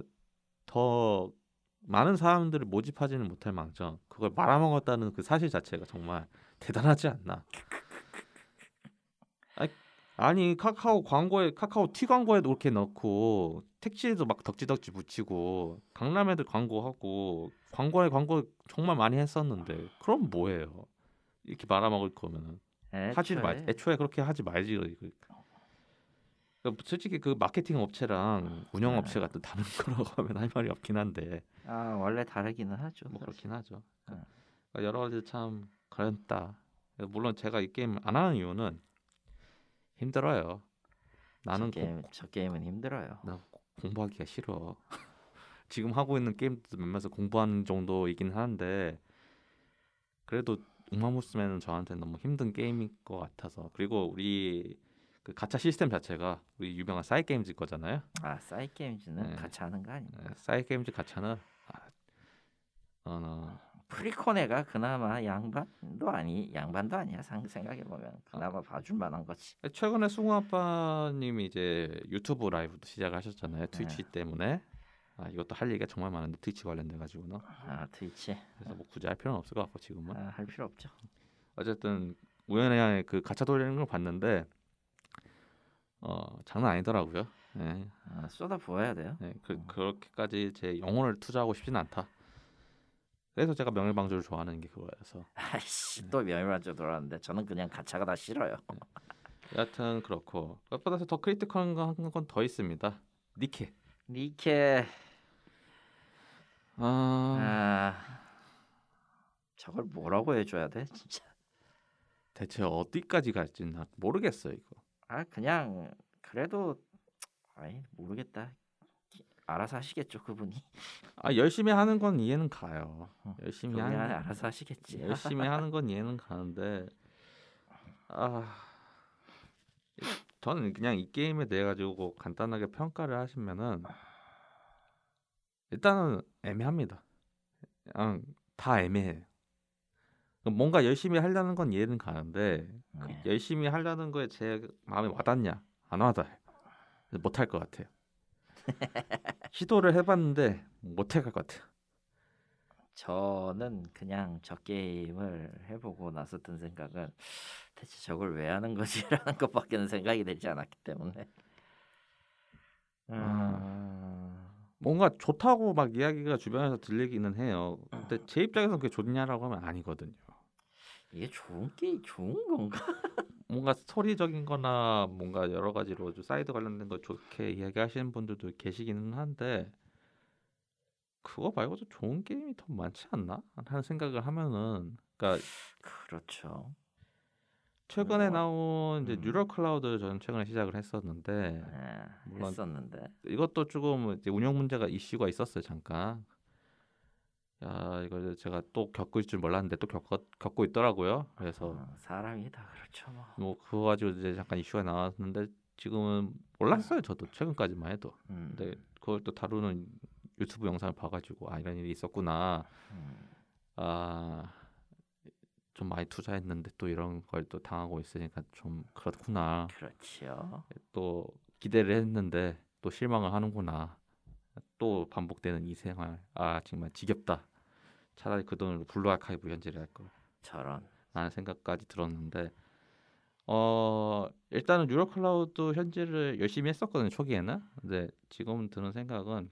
더 많은 사람들을 모집하지는 못할 망정 그걸 말아먹었다는 그 사실 자체가 정말 대단하지 않나? 아니, 카카오 광고에 카카오 티 광고에도 그렇게 넣고 택시에도 막 덕지덕지 붙이고 강남에도 광고하고 광고에 광고 정말 많이 했었는데 그럼 뭐예요? 이렇게 말아먹을 거면은 하지 말 애초에 애초에 그렇게 하지 말지 그러니까. 그러니까 솔직히 그 마케팅 업체랑 운영 네. 업체가 또 다른 거라고 하면 할 말이 없긴 한데 아 원래 다르기는 하죠. 뭐 사실. 그렇긴 하죠. 네. 그러니까 여러 가지 참 그랬다. 물론 제가 이 게임 안 하는 이유는 힘들어요. 나는 저 고- 게임 저 게임은 힘들어요. 나 공부하기가 싫어. 지금 하고 있는 게임도 몇몇을 공부하는 정도이긴 하는데 그래도 우마무스메는 저한테 너무 힘든 게임일 것 같아서 그리고 우리 그 가챠 시스템 자체가 우리 유명한 사이 게임즈 거잖아요. 아 사이 게임즈는 네. 같이 하는 거 아니야? 네, 사이 게임즈 가챠는 아, 어, 어, 프리코네가 그나마 양반도 아니 양반도 아니야 상 생각해 보면 그나마 봐줄 만한 거지. 최근에 승우 아빠님이 이제 유튜브 라이브도 시작하셨잖아요. 트위치 때문에. 아 이것도 할 얘기가 정말 많은데 트위치 관련돼 가지고는 아 트위치 그래서 뭐 굳이 할 필요는 없을 것 같고 지금은 아, 할 필요 없죠. 어쨌든 우연히 그 가차 돌리는 걸 봤는데 어 장난 아니더라고요. 네, 아, 쏟아 부어야 돼요. 네, 그 그렇게까지 제 영혼을 투자하고 싶지는 않다. 그래서 제가 명일방주를 좋아하는 게 그거여서 아이씨 또 명일방주 돌아왔는데 저는 그냥 가차가 다 싫어요. 여하튼 그렇고 그것보다 더 critical한 건 더 있습니다. 니케. 니케 아, 아 저걸 뭐라고 해줘야 돼 진짜. 대체 어디까지 갈지 나 모르겠어요 이거. 아 그냥 그래도 아이 모르겠다. 알아서 하시겠죠 그분이. 아 열심히 하는 건 이해는 가요. 어, 열심히 하는 알아서 하시겠지. 열심히 하는 건 이해는 가는데 아 저는 그냥 이 게임에 대해 가지고 간단하게 평가를 하시면은 일단은 애매합니다. 그냥 다 애매해요. 뭔가 열심히 하려는 건 이해는 가는데 그 네. 열심히 하려는 거에 제 마음에 와닿냐 안 와닿아요. 못할 것 같아요. 시도를 해봤는데 못할 것 같아요. 저는 그냥 저 게임을 해보고 나서 든 생각은 대체 저걸 왜 하는 거지라는 것밖에는 생각이 들지 않았기 때문에 음, 뭔가 좋다고 막 이야기가 주변에서 들리기는 해요. 근데 제 입장에서는 그게 좋냐라고 하면 아니거든요. 이게 좋은 게 좋은 건가? 뭔가 스토리적인거나 뭔가 여러 가지로 좀 사이드 관련된 거 좋게 이야기하시는 분들도 계시기는 한데 그거 말고도 좋은 게임이 더 많지 않나 하는 생각을 하면은 그러니까 그렇죠. 최근에 뭐, 나온 이제 음. 뉴럴 클라우드 저는 최근에 시작을 했었는데 예, 물론- 했었는데 이것도 조금 이제 운영 문제가 이슈가 있었어요 잠깐. 야 이걸 제가 또 겪을 줄 몰랐는데 또 겪, 겪고 있더라고요. 그래서 어, 사람이 다 그렇죠 뭐. 뭐 그거 가지고 이제 잠깐 이슈가 나왔는데 지금은 몰랐어요 저도 최근까지만 해도. 음, 근데 그걸 또 다루는 유튜브 영상을 봐가지고 아 이런 일이 있었구나. 음, 아 좀 많이 투자했는데 또 이런 걸 또 당하고 있으니까 좀 그렇구나. 그렇지요. 또 기대를 했는데 또 실망을 하는구나. 또 반복되는 이 생활. 아 정말 지겹다. 차라리 그 돈으로 블루 아카이브 현질을 할 걸. 저런. 라는 생각까지 들었는데 어 일단은 뉴럴 클라우드 현질을 열심히 했었거든요 초기에는. 근데 지금 드는 생각은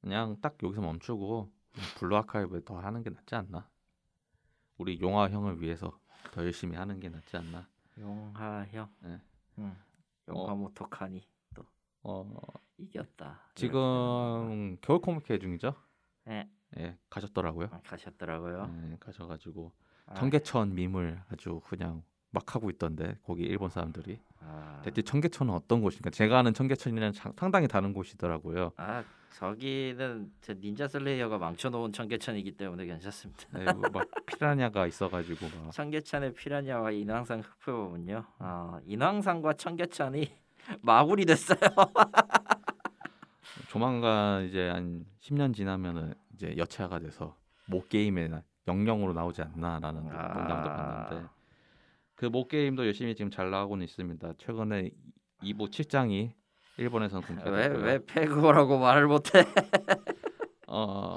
그냥 딱 여기서 멈추고 블루 아카이브에 더 하는 게 낫지 않나. 우리 용하 형을 위해서 더 열심히 하는 게 낫지 않나. 용하 형. 네. 응. 용화모토카니 또 어 이겼다. 지금 겨울 코미케 중이죠. 네. 예, 가셨더라고요. 아, 가셨더라고요. 예, 가셔가지고 아, 청계천 밈을 아주 그냥 막 하고 있던데 거기 일본 사람들이. 아, 대체 청계천은 어떤 곳인가? 제가 아는 청계천이랑 상- 상당히 다른 곳이더라고요. 아 저기는 저 닌자 슬레이어가 망쳐놓은 청계천이기 때문에 괜찮습니다. 네, 뭐막 피라냐가 있어가지고 막 청계천의 피라냐와 인왕산 흑표범은요. 어, 인왕산과 청계천이 마구리 됐어요. 조만간 이제 한 10년 지나면은 이제 여체화가 돼서 모 게임에 영영으로 나오지 않나라는 아. 농담도 봤는데 그 모 게임도 열심히 지금 잘 나가고는 있습니다. 최근에 2부 7장이 일본에서는 왜 공개됐고요. 왜 페그오라고 말을 못해? 어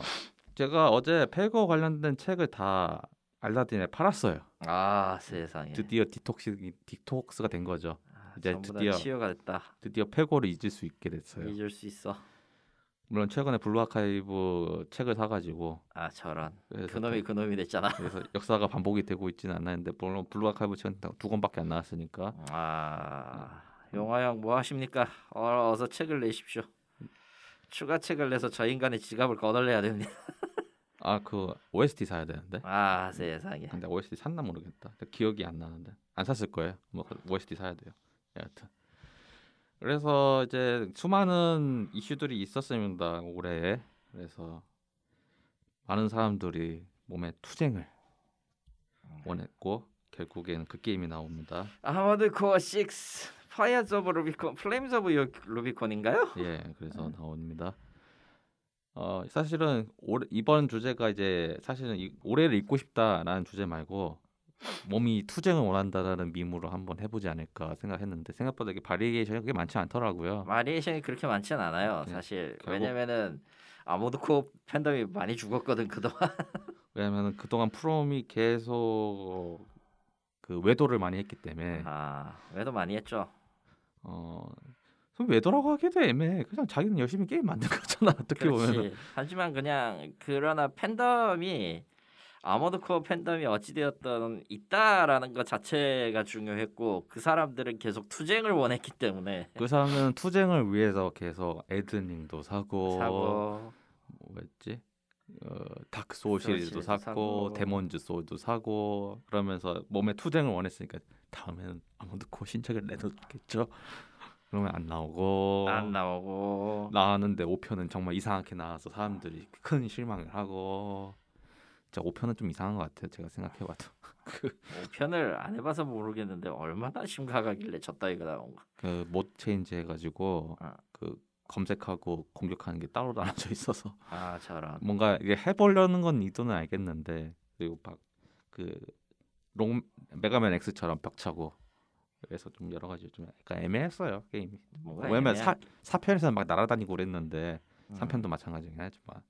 제가 어제 페그오 관련된 책을 다 알라딘에 팔았어요. 아 세상에. 드디어 디톡스 디톡스가 된 거죠. 아, 이제 드디어 치유가 됐다. 드디어 페그오를 잊을 수 있게 됐어요. 잊을 수 있어. 물론 최근에 블루 아카이브 책을 사가지고 아 저런. 그놈이 그놈이 됐잖아. 그래서 역사가 반복이 되고 있지는 않았는데 물론 블루 아카이브 책은 두 권밖에 안 나왔으니까 아 용화형 뭐 하십니까? 어, 어서 책을 내십시오. 추가 책을 내서 저 인간의 지갑을 거덜내야 됩니다. 아 그 OST 사야 되는데 아 세상에. 근데 OST 샀나 모르겠다 기억이 안 나는데 안 샀을 거예요 뭐 OST 사야 돼요 여하튼 그래서 이제 수많은 이슈들이 있었습니다 올해 그래서 많은 사람들이 몸에 투쟁을 원했고 결국에는 그 게임이 나옵니다. 아머드 코어 6 파이어즈 오브 루비콘 플레임즈 오브 루비콘인가요? 예 그래서 나옵니다. 어 사실은 올, 이번 주제가 이제 사실은 이, 올해를 잊고 싶다라는 주제 말고 몸이 투쟁을 원한다라는 밈으로 한번 해보지 않을까 생각했는데 생각보다 이게 variation이 그게 많지 않더라고요. 마리에이션이 그렇게 많지는 않아요. 네, 사실 왜냐면은 아머드 코어 팬덤이 많이 죽었거든 그동안. 왜냐하면 그동안 프롬이 계속 그 외도를 많이 했기 때문에 아 외도 많이 했죠. 어 그럼 외도라고 하기도 애매해. 그냥 자기는 열심히 게임 만든 거잖아. 어떻게 보면. 하지만 그냥 그러나 팬덤이 아머드 코어 팬덤이 어찌되었던 있다라는 것 자체가 중요했고 그 사람들은 계속 투쟁을 원했기 때문에 그 사람은 투쟁을 위해서 계속 에드닝도 사고, 사고 뭐였지? 어, 다크 시리즈도 샀고 사고. 데몬즈 소울도 사고 그러면서 몸이 투쟁을 원했으니까 다음에는 아머드 코어 신작을 내놓겠죠. 그러면 안 나오고 안 나오고 나왔는데 5편은 정말 이상하게 나와서 사람들이 큰 실망을 하고 진짜 5편은 좀 이상한 것 같아요. 제가 생각해봐도 편을 안 해봐서 모르겠는데 얼마나 심각하길래 저 따위가 나온 거. 그못 change 해가지고 아. 그 검색하고 공격하는 게 따로 나눠져 있어서 아 저런. 뭔가 이게 해보려는 건 의도는 알겠는데 그리고 막 그 록 메가맨 X처럼 벽차고 그래서 좀 여러 가지 좀 약간 애매했어요 게임이. 왜냐면 사 애매한- 사편에서 막 날아다니고 그랬는데 음. 3편도 마찬가지긴 하지만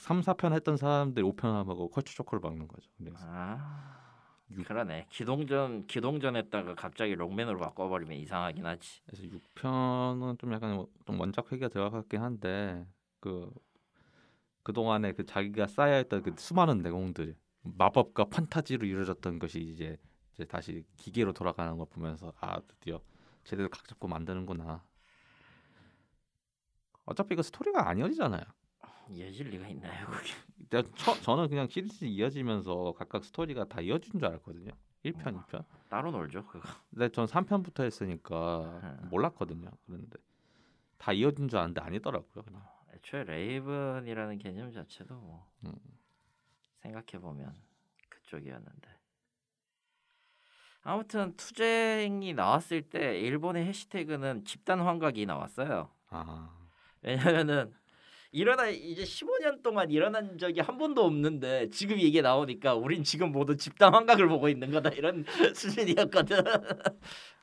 3, 4편 했던 사람들이 5편 하고 culture shock를 받는 거죠. 그래서 아 육- 그러네. 기동전 기동전 했다가 갑자기 록맨으로 바꿔버리면 이상하긴 하지. 그래서 6편은 좀 약간 뭐좀 원작 회기가 들어갔긴 한데 그 그동안에 그 자기가 쌓여 있던 그 수많은 내공들 마법과 판타지로 이루어졌던 것이 이제 이제 다시 기계로 돌아가는 걸 보면서 아 드디어 제대로 각 잡고 만드는구나. 어차피 그 스토리가 안 이어지잖아요. 이어질 리가 있나요 그게? 저는 그냥 시리즈 이어지면서 각각 스토리가 다 이어진 줄 알았거든요. 1편, 어. 2편. 따로 놀죠 그거. 근데 전 3편부터 했으니까 음. 몰랐거든요. 그런데 다 이어진 줄 알았는데 아니더라고요. 그냥. 애초에 레이븐이라는 개념 자체도 뭐 음. 생각해 보면 그쪽이었는데 아무튼 투쟁이 나왔을 때 일본의 해시태그는 집단 환각이 나왔어요. 아, 왜냐면은 일어나 이제 15년 동안 일어난 적이 한 번도 없는데 지금 이게 나오니까 우린 지금 모두 집단 환각을 보고 있는 거다 이런 수준이었거든.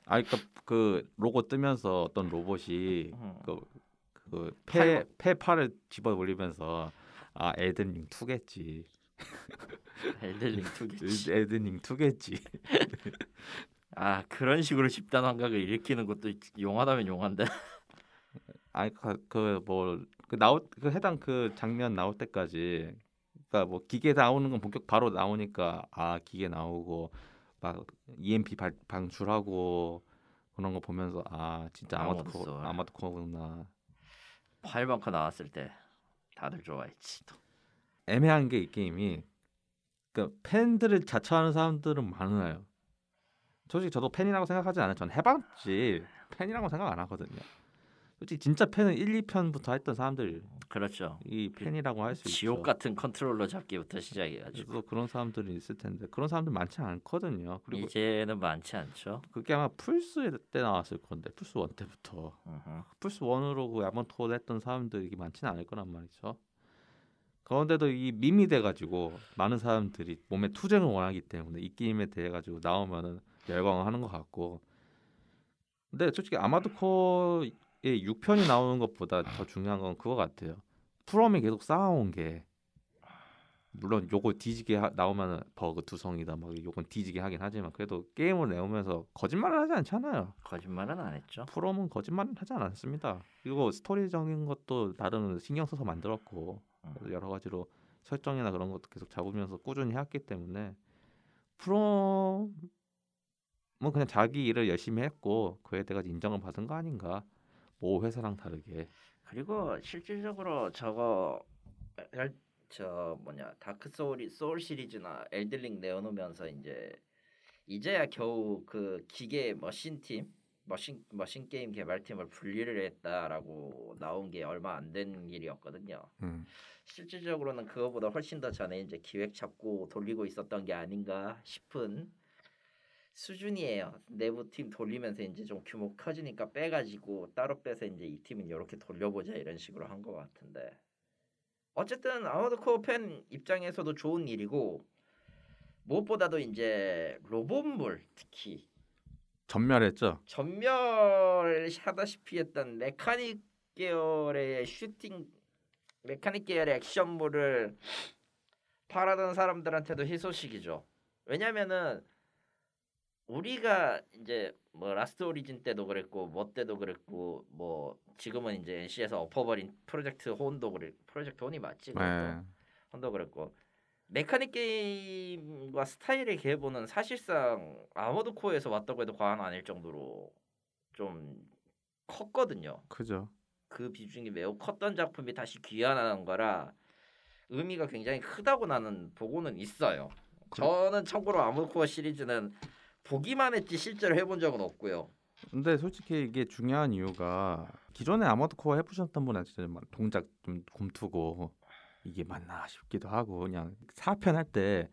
아, 그러니까 그 로고 뜨면서 어떤 로봇이 음. 그그폐 팔- 폐팔을 집어 올리면서 아 에드닝 투겠지. 엘들링 투겠지. 에드닝 투겠지. 아 그런 식으로 집단 환각을 일으키는 것도 용하다면 용한데. 아니 그뭐 그 나올 그 해당 그 장면 나올 때까지 그러니까 뭐 기계 나오는 건 본격 바로 나오니까 아 기계 나오고 막 EMP 발, 방출하고 그런 거 보면서 아 진짜 아머드 아머드 코어. 아머드 코어구나 pile bunker 나왔을 때 다들 좋아했지. 또. 애매한 게 이 게임이 그러니까 팬들을 자처하는 사람들은 많아요. 솔직히 저도 팬이라고 생각하지 않아요. 전 해봤지 팬이라고 생각 안 하거든요. 솔직히 진짜 팬은 1, 2편부터 했던 사람들이 그렇죠. 팬이라고 할 수 있죠. 지옥 같은 컨트롤러 잡기부터 시작해가지고 그런 사람들이 있을 텐데 그런 사람들 많지 않거든요. 그리고 이제는 많지 않죠. 그게 아마 플스 때 나왔을 건데 플스 원 때부터 으흠. 플스 원으로 그 아머드를 했던 사람들이 많지는 않을 거란 말이죠. 그런데도 이 밈이 돼가지고 많은 사람들이 몸이 투쟁을 원하기 때문에 이 게임에 대해 가지고 나오면은 열광을 하는 것 같고 근데 솔직히 아머드 코어의 6편이 나오는 것보다 더 중요한 건 그거 같아요. 프롬이 계속 쌓아온 게 물론 요거 뒤지게 하, 나오면은 버그 투성이다 막 요건 뒤지게 하긴 하지만 그래도 게임을 내오면서 거짓말을 하지 않잖아요. 거짓말은 안 했죠. 프롬은 거짓말을 하지 않았습니다. 그리고 스토리적인 것도 나름 신경 써서 만들었고 그래서 여러 가지로 설정이나 그런 것도 계속 잡으면서 꾸준히 했기 때문에 프롬은 그냥 자기 일을 열심히 했고 그에 대해 인정을 받은 거 아닌가 모 회사랑 다르게 그리고 실질적으로 저거 엘- 저 뭐냐 다크 소울 소울 시리즈나 엘든 링 내어놓으면서 이제 이제야 겨우 그 기계 machine 팀 machine machine 게임 개발팀을 분리를 했다라고 나온 게 얼마 안 된 일이었거든요. 음. 실질적으로는 그거보다 훨씬 더 전에 이제 기획 잡고 돌리고 있었던 게 아닌가 싶은 수준이에요. 내부 팀 돌리면서 이제 좀 규모 커지니까 빼가지고 따로 빼서 이제 이 팀은 이렇게 돌려보자 이런 식으로 한 것 같은데 어쨌든 아워드 코어 팬 입장에서도 좋은 일이고 무엇보다도 이제 로봇물 특히 전멸했죠. 전멸하다시피 했던 메카닉 계열의 슈팅 mechanic 계열의 액션물을 바라던 사람들한테도 희소식이죠. 왜냐면은 우리가 이제 뭐 라스트 오리진 때도 그랬고 뭐 때도 그랬고 뭐 지금은 이제 NC에서 엎어버린 프로젝트 혼도 그래 프로젝트 혼이 맞지 그것도 네. 혼도 그랬고 mechanic 게임과 스타일의 계보는 사실상 아머드 코어에서 왔다고 해도 과언 아닐 정도로 좀 컸거든요. 크죠. 그 비중이 매우 컸던 작품이 다시 귀환하는 거라 의미가 굉장히 크다고 나는 보고는 있어요. 저는 참고로 아머드 코어 시리즈는 보기만 했지 실제로 해본 적은 없고요. 근데 솔직히 이게 중요한 이유가 기존에 아머드 코어 해보셨던 분은 막 동작 좀 곰투고 이게 맞나 싶기도 하고 그냥 4편 할 때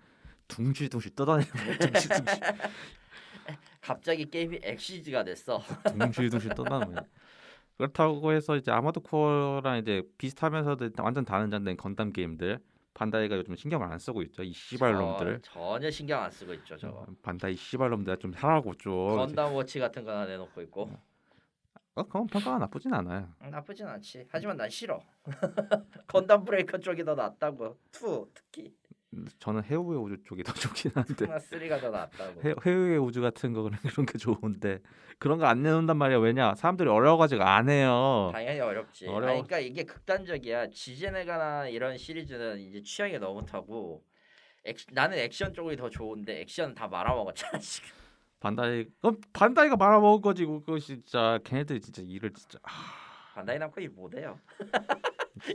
둥실둥실 떠다니는 둥실둥실 갑자기 게임이 엑시즈가 됐어. 둥실둥실 떠다니는 그렇다고 해서 이제 아머드 코어랑 이제 비슷하면서도 완전 다른 장르인 건담 게임들 반다이가 요즘 신경을 안 쓰고 있죠 이 씨발놈들 저- 전혀 신경 안 쓰고 있죠 저거. 반다이 씨발놈들 좀 하라고 좀 건담 워치 같은 거 하나 내놓고 있고 어, 그건 평가가 나쁘진 않아요 음, 나쁘진 않지. 하지만 난 싫어. 건담 브레이커 쪽이 더 낫다고. 2 특히. 저는 해우의 우주 쪽이 더 좋긴 한데 3가 더 낫다고. 해, 해외의 우주 같은 거 그런 그런 게 좋은데 그런 거 안 내놓는단 말이야 왜냐 사람들이 어려워가지고 안 해요 당연히 어렵지. 아니, 어려워. 그러니까 이게 극단적이야. 지제네가나 이런 시리즈는 이제 취향이 너무 타고 액, 나는 액션 쪽이 더 좋은데 액션 다 말아먹었잖아 지금. 반다이 어, 반다이가 말아먹은 거지 그거 진짜 걔네들이 진짜 일을 진짜 아, 반다이 남코 일 못해요.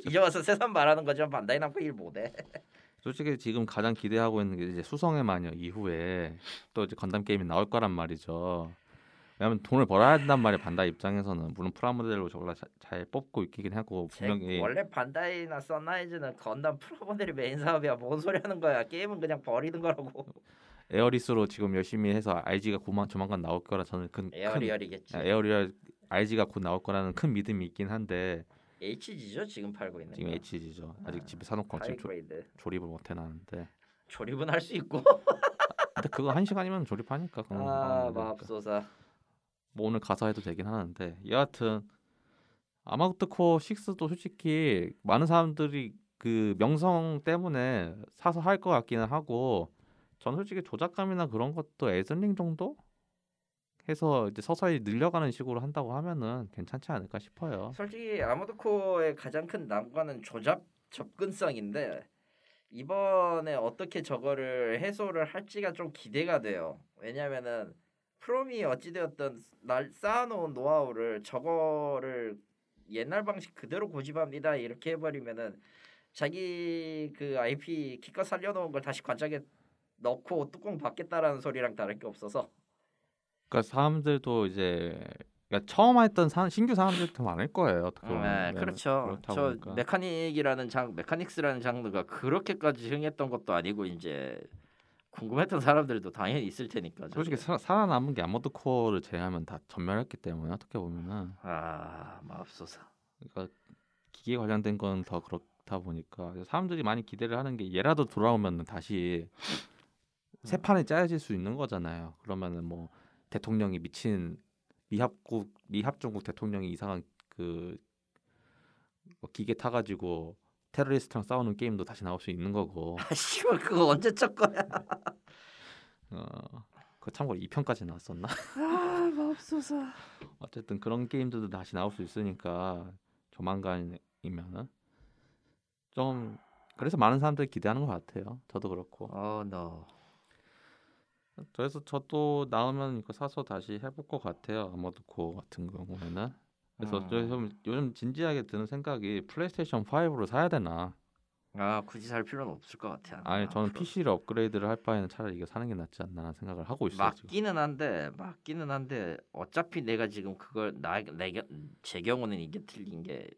이제 와서 세상 말하는 거지만 반다이 남코 일 못해. 솔직히 지금 가장 기대하고 있는 게 이제 수성의 마녀 이후에 또 이제 건담 게임이 나올 거란 말이죠 왜냐면 돈을 벌어야 된단 말이야 반다이 입장에서는 물론 프라모델로 저걸 자- 잘 뽑고 있긴 하고 분명히 원래 반다이나 선라이즈는 건담 프라모델이 메인 사업이야. 뭔 소리 하는 거야. 게임은 그냥 버리는 거라고. 에어리얼로 지금 열심히 해서 RG가 고만 조만간 나올 거라 저는 큰, 큰 에어리얼이겠지. 아, 에어리얼 RG가 곧 나올 거라는 큰 믿음이 있긴 한데 HG죠 지금 팔고 있는 지금 거. HG죠. 아직 아, 집에 사놓고 지금 조. 조립을 못 해놨는데. 조립은 할 수 있고. 근데 그거 한 시간이면 조립하니까. 아. 마법소사. 뭐 오늘 가서 해도 되긴 하는데 여하튼 아마구트 코어 6도 솔직히 많은 사람들이 그 명성 때문에 사서 할 것 같기는 하고 전 솔직히 조작감이나 그런 것도 에슬링 정도 해서 이제 서서히 늘려가는 식으로 한다고 하면은 괜찮지 않을까 싶어요. 솔직히 아모드 코어의 가장 큰 난관은 조작 접근성인데 이번에 어떻게 저거를 해소를 할지가 좀 기대가 돼요. 왜냐면은 프롬이 어찌되었던 날 쌓아놓은 노하우를 저거를 옛날 방식 그대로 고집합니다 이렇게 해버리면은 자기 그 IP 기껏 살려놓은 걸 다시 관짝에 넣고 뚜껑 받겠다라는 소리랑 다를 게 없어서 그러니까 사람들도 이제 그러니까 처음 했던 사, 신규 사람들이 더 많을 거예요. 어떻게 보면. 네, 그렇죠. 저 보니까. 메카닉이라는 장 메카닉스라는 장르가 그렇게까지 흥했던 것도 아니고 이제 궁금했던 사람들도 당연히 있을 테니까. 솔직히. 사, 살아남은 게 아머드 코어를 제외하면 다 전멸했기 때문에 어떻게 보면은 아 마법소사. 그러니까 기계 관련된 건 더 그렇다 보니까 사람들이 많이 기대를 하는 게 얘라도 돌아오면 다시 새 판이 짜여질 수 있는 거잖아요. 그러면은 뭐 대통령이 미친 미합국 미합중국 대통령이 이상한 그뭐 기계 타가지고 테러리스트랑 싸우는 게임도 다시 나올 수 있는 거고 아, 씨발 그거 언제 첫 거야? 어, 그 참고로 2편까지 나왔었나? 아 맙소사. 어쨌든 그런 게임들도 다시 나올 수 있으니까 조만간이면은 좀 그래서 많은 사람들이 기대하는 것 같아요. 저도 그렇고. 어 너. 그래서 저도 나오면 이거 사서 다시 해볼 것 같아요. 아머드코 같은 경우에는. 그래서 음. 저좀 요즘 진지하게 드는 생각이 플레이스테이션 5로 사야 되나? 아 굳이 살 필요는 없을 것 같아. 아니 저는 앞으로. PC를 업그레이드를 할 바에는 차라리 이거 사는 게 낫지 않나 생각을 하고 있어요. 맞기는 한데 맞기는 한데 어차피 내가 지금 그걸 나 내가 제 경우는 이게 틀린 게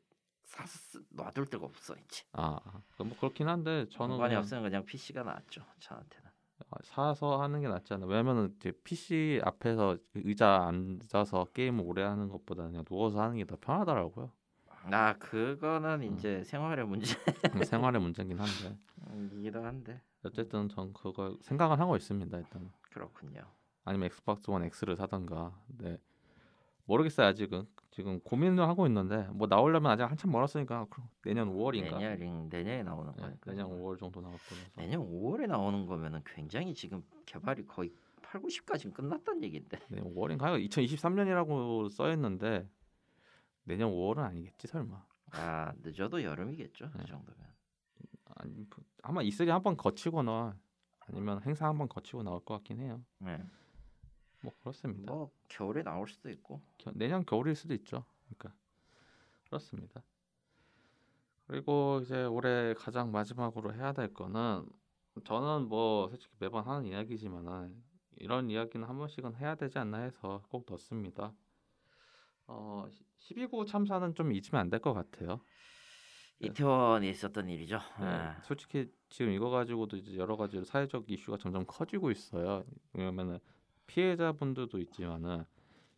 사서 놔둘 데가 없어 이제. 아, 아. 뭐 그렇긴 한데 저는 그냥 없으면 그냥 PC가 낫죠 저한테는. 아, 사서 하는 게 낫지 않나. 왜냐면은 이제 PC 앞에서 의자 앉아서 게임을 오래 하는 것보다 그냥 누워서 하는 게 더 편하더라고요. 아 그거는 음. 이제 생활의 문제. 생활의 문제긴 한데 이기도 한데 어쨌든 전 그거 생각은 하고 있습니다. 일단 그렇군요. 아니면 엑스박스 원 X를 사던가. 네 모르겠어요 아직은 지금 고민을 하고 있는데 뭐 나오려면 아직 한참 멀었으니까 그럼 내년 5월인가. 내년 내년에 나오는 네, 거니까. 내년 5월 정도 나올 거라서. 내년 5월에 나오는 거면은 굉장히 지금 개발이 거의 8, 90까지는 끝났다는 얘긴데. 내년 5월인가? 2023년이라고 써 있는데 내년 5월은 아니겠지 설마. 아 늦어도 여름이겠죠 네. 그 정도면. 아니 뭐, 아마 E3 한번 거치거나 아니면 행사 한번 거치고 나올 것 같긴 해요. 네. 뭐 그렇습니다. 뭐 겨울에 나올 수도 있고. 겨- 내년 겨울일 수도 있죠. 그러니까 그렇습니다. 그리고 이제 올해 가장 마지막으로 해야 될 거는 저는 뭐 솔직히 매번 하는 이야기지만은 이런 이야기는 한 번씩은 해야 되지 않나 해서 꼭 넣습니다. 어 12구 참사는 좀 잊으면 안 될 것 같아요. 네. 이태원에 있었던 일이죠. 네, 아, 솔직히 지금 이거 가지고도 이제 여러 가지 사회적 이슈가 점점 커지고 있어요. 왜냐면은 피해자분들도 있지만은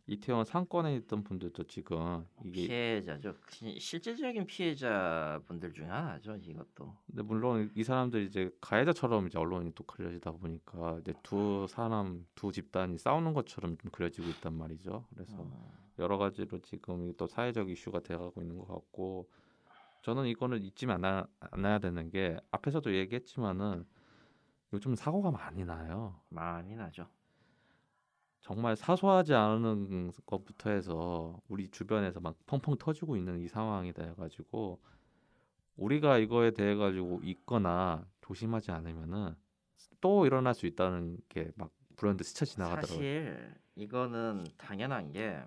이태원 상권에 있던 분들도 지금 이게 피해자죠. 시- 실질적인 피해자분들 중에 하나죠. 이것도. 근데 물론 이 사람들이 이제 가해자처럼 이제 언론이 또 그려지다 보니까 이제 두 사람 두 집단이 싸우는 것처럼 좀 그려지고 있단 말이죠. 그래서 어, 여러 가지로 지금 또 사회적 이슈가 돼가고 있는 것 같고 저는 이거는 잊지 않아, 않아야 되는 게 앞에서도 얘기했지만은 요즘 사고가 많이 나요. 많이 나죠. 정말 사소하지 않은 것부터 해서 우리 주변에서 막 펑펑 터지고 있는 이 상황이 돼 가지고 우리가 이거에 대해 가지고 있거나 조심하지 않으면은 또 일어날 수 있다는 게 막 불현듯 스쳐 지나가더라고요. 사실 이거는 당연한 게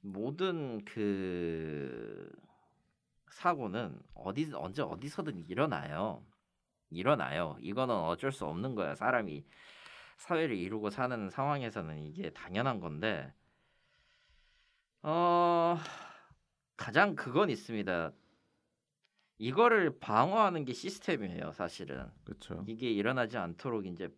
모든 그 사고는 어디 언제 어디서든 일어나요. 일어나요. 이거는 어쩔 수 없는 거야. 사람이 사회를 이루고 사는 상황에서는 이게 당연한 건데 어 가장 그건 있습니다. 이거를 방어하는 게 시스템이에요, 사실은. 그렇죠. 이게 일어나지 않도록 이제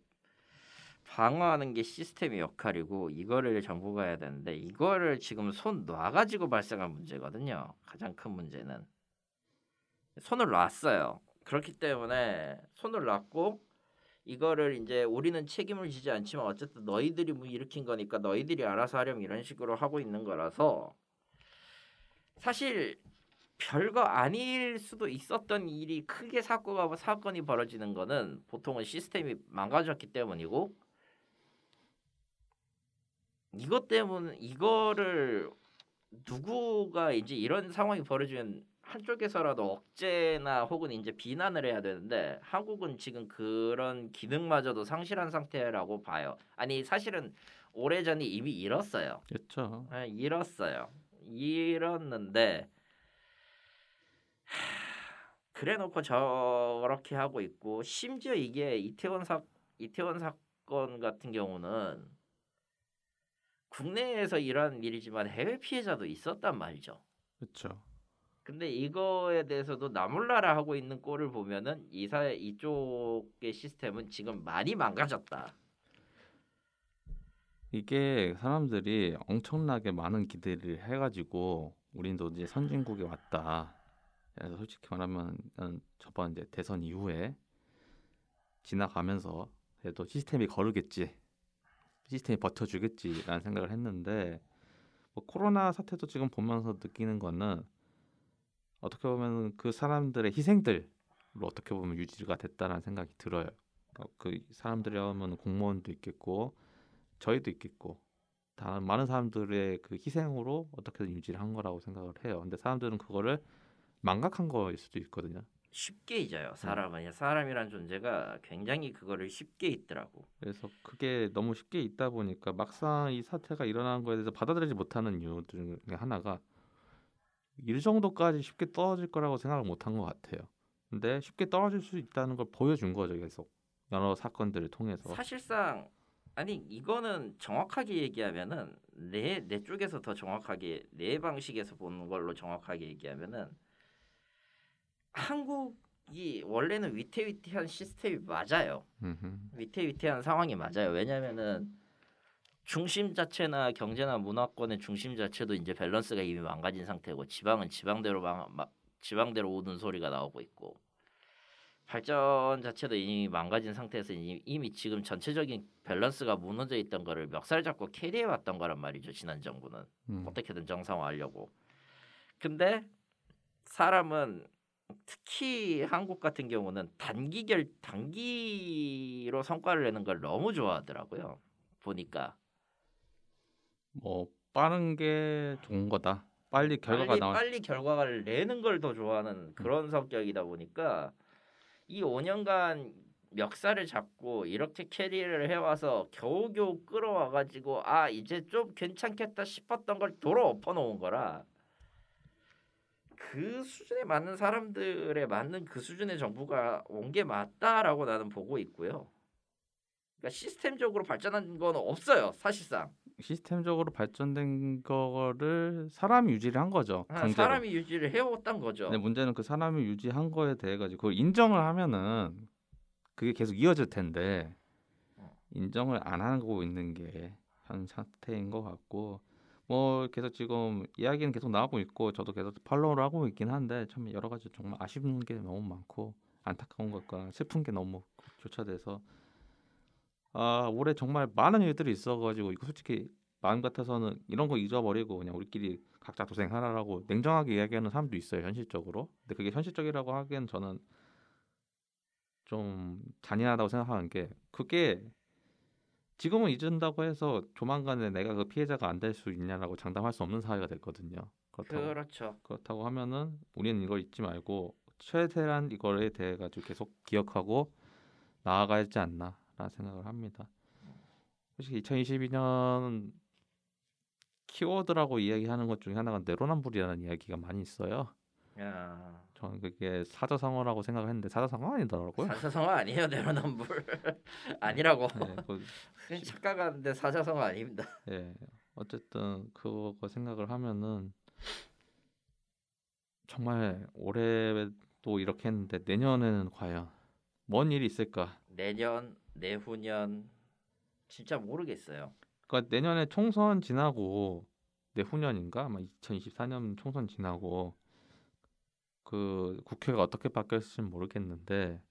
방어하는 게 시스템의 역할이고 이거를 정부가 해야 되는데 이거를 지금 손 놔가지고 발생한 문제거든요. 가장 큰 문제는 손을 놨어요. 그렇기 때문에 손을 놨고 이거를 이제 우리는 책임을 지지 않지만 어쨌든 너희들이 뭐 일으킨 거니까 너희들이 알아서 하렴 이런 식으로 하고 있는 거라서 사실 별거 아닐 수도 있었던 일이 크게 사고가 사건이 벌어지는 거는 보통은 시스템이 망가졌기 때문이고 이것 때문에 이거를 누구가 이제 이런 상황이 벌어지면 한쪽에서라도 억제나 혹은 이제 비난을 해야 되는데 한국은 지금 그런 기능마저도 상실한 상태라고 봐요. 아니 사실은 오래전에 이미 잃었어요. 그렇죠. 아, 잃었어요. 잃었는데 하, 그래놓고 저렇게 하고 있고 심지어 이게 이태원 사 이태원 사건 같은 경우는 국내에서 일어난 일이지만 해외 피해자도 있었단 말이죠. 그렇죠. 근데 이거에 대해서도 나몰라라 하고 있는 꼴을 보면은 이사 이쪽의 시스템은 지금 많이 망가졌다. 이게 사람들이 엄청나게 많은 기대를 해가지고 우리도 이제 선진국에 왔다. 그래서 솔직히 말하면 난 저번 이제 대선 이후에 지나가면서 그래도 시스템이 거르겠지, 시스템이 버텨주겠지라는 생각을 했는데 뭐 코로나 사태도 지금 보면서 느끼는 거는 어떻게 보면 그 사람들의 희생들로 어떻게 보면 유지가 됐다는 생각이 들어요. 어, 그 사람들이 하면 공무원도 있겠고 저희도 있겠고 다 많은 사람들의 그 희생으로 어떻게든 유지를 한 거라고 생각을 해요. 근데 사람들은 그거를 망각한 거일 수도 있거든요. 쉽게 잊어요. 사람은 사람이란 존재가 굉장히 그거를 쉽게 잊더라고. 그래서 그게 너무 쉽게 있다 보니까 막상 이 사태가 일어난 거에 대해서 받아들이지 못하는 이유 중에 하나가 이 정도까지 쉽게 떨어질 거라고 생각을 못 한 것 같아요. 근데 쉽게 떨어질 수 있다는 걸 보여준 거죠 계속 여러 사건들을 통해서. 사실상 아니 이거는 정확하게 얘기하면은 내 내 쪽에서 더 정확하게 내 방식에서 보는 걸로 정확하게 얘기하면은 한국이 원래는 위태위태한 시스템이 맞아요. 위태위태한 상황이 맞아요. 왜냐면은 중심 자체나 경제나 문화권의 중심 자체도 이제 밸런스가 이미 망가진 상태고 지방은 지방대로 망, 마, 지방대로 우는 소리가 나오고 있고 발전 자체도 이미 망가진 상태에서 이미, 이미 지금 전체적인 밸런스가 무너져 있던 거를 멱살 잡고 carry해 왔던 거란 말이죠. 지난 정부는 음. 어떻게든 정상화하려고. 근데 사람은 특히 한국 같은 경우는 단기 결 단기로 성과를 내는 걸 너무 좋아하더라고요. 보니까 뭐 빠른 게 좋은 거다. 빨리 결과가 빨리, 나올. 빨리 결과를 내는 걸 더 좋아하는 그런 성격이다 보니까 이 5년간 멱살을 잡고 이렇게 캐리를 해와서 겨우겨우 끌어와 가지고 아 이제 좀 괜찮겠다 싶었던 걸 도로 엎어놓은 거라 그 수준에 맞는 사람들에 맞는 그 수준의 정부가 온 게 맞다라고 나는 보고 있고요. 그러니까 시스템적으로 발전한 건 없어요 사실상 시스템적으로 발전된 거를 사람이 유지를 한 거죠. 아. 사람이 유지를 해왔던 거죠. 근데 문제는 그 사람이 유지한 거에 대해 가지고 그걸 인정을 하면은 그게 계속 이어질 텐데 어. 인정을 안 하고 있는 게 현 상태인 것 같고 뭐 계속 지금 이야기는 계속 나오고 있고 저도 계속 팔로우를 하고 있긴 한데 참 여러 가지 정말 아쉬운 게 너무 많고 안타까운 것과 슬픈 게 너무 교차돼서 아 올해 정말 많은 일들이 있어가지고 이거 솔직히 마음 같아서는 이런 거 잊어버리고 그냥 우리끼리 각자 도생하라라고 냉정하게 이야기하는 사람도 있어요 현실적으로. 근데 그게 현실적이라고 하기엔 저는 좀 잔인하다고 생각하는 게 그게 지금은 잊은다고 해서 조만간에 내가 그 피해자가 안 될 수 있냐라고 장담할 수 없는 사회가 됐거든요. 그렇다고 그렇죠. 그렇다고 하면은 우리는 이걸 잊지 말고 최대한 이거에 대해 가지고 계속 기억하고 나아가야지 않나 라는 생각을 합니다. 솔직히 2022년 키워드라고 이야기하는 것 중에 하나가 내로남불이라는 이야기가 많이 있어요. 야, 저는 그게 사자성어라고 생각을 했는데 사자성어 아니더라고요. 사자성어 아니에요 내로남불 아니라고. 네, 그, 착각하는데 사자성어 아닙니다. 예, 어쨌든 그거 생각을 하면은 정말 올해도 이렇게 했는데 내년에는 과연 뭔 일이 있을까? 내년, 내후년 진짜 모르겠어요. 그러니까 내년에 총선 지나고 내후년인가 아마 2024년 총선 지나고 그 국회가 어떻게 바뀌었을지는 모르겠는데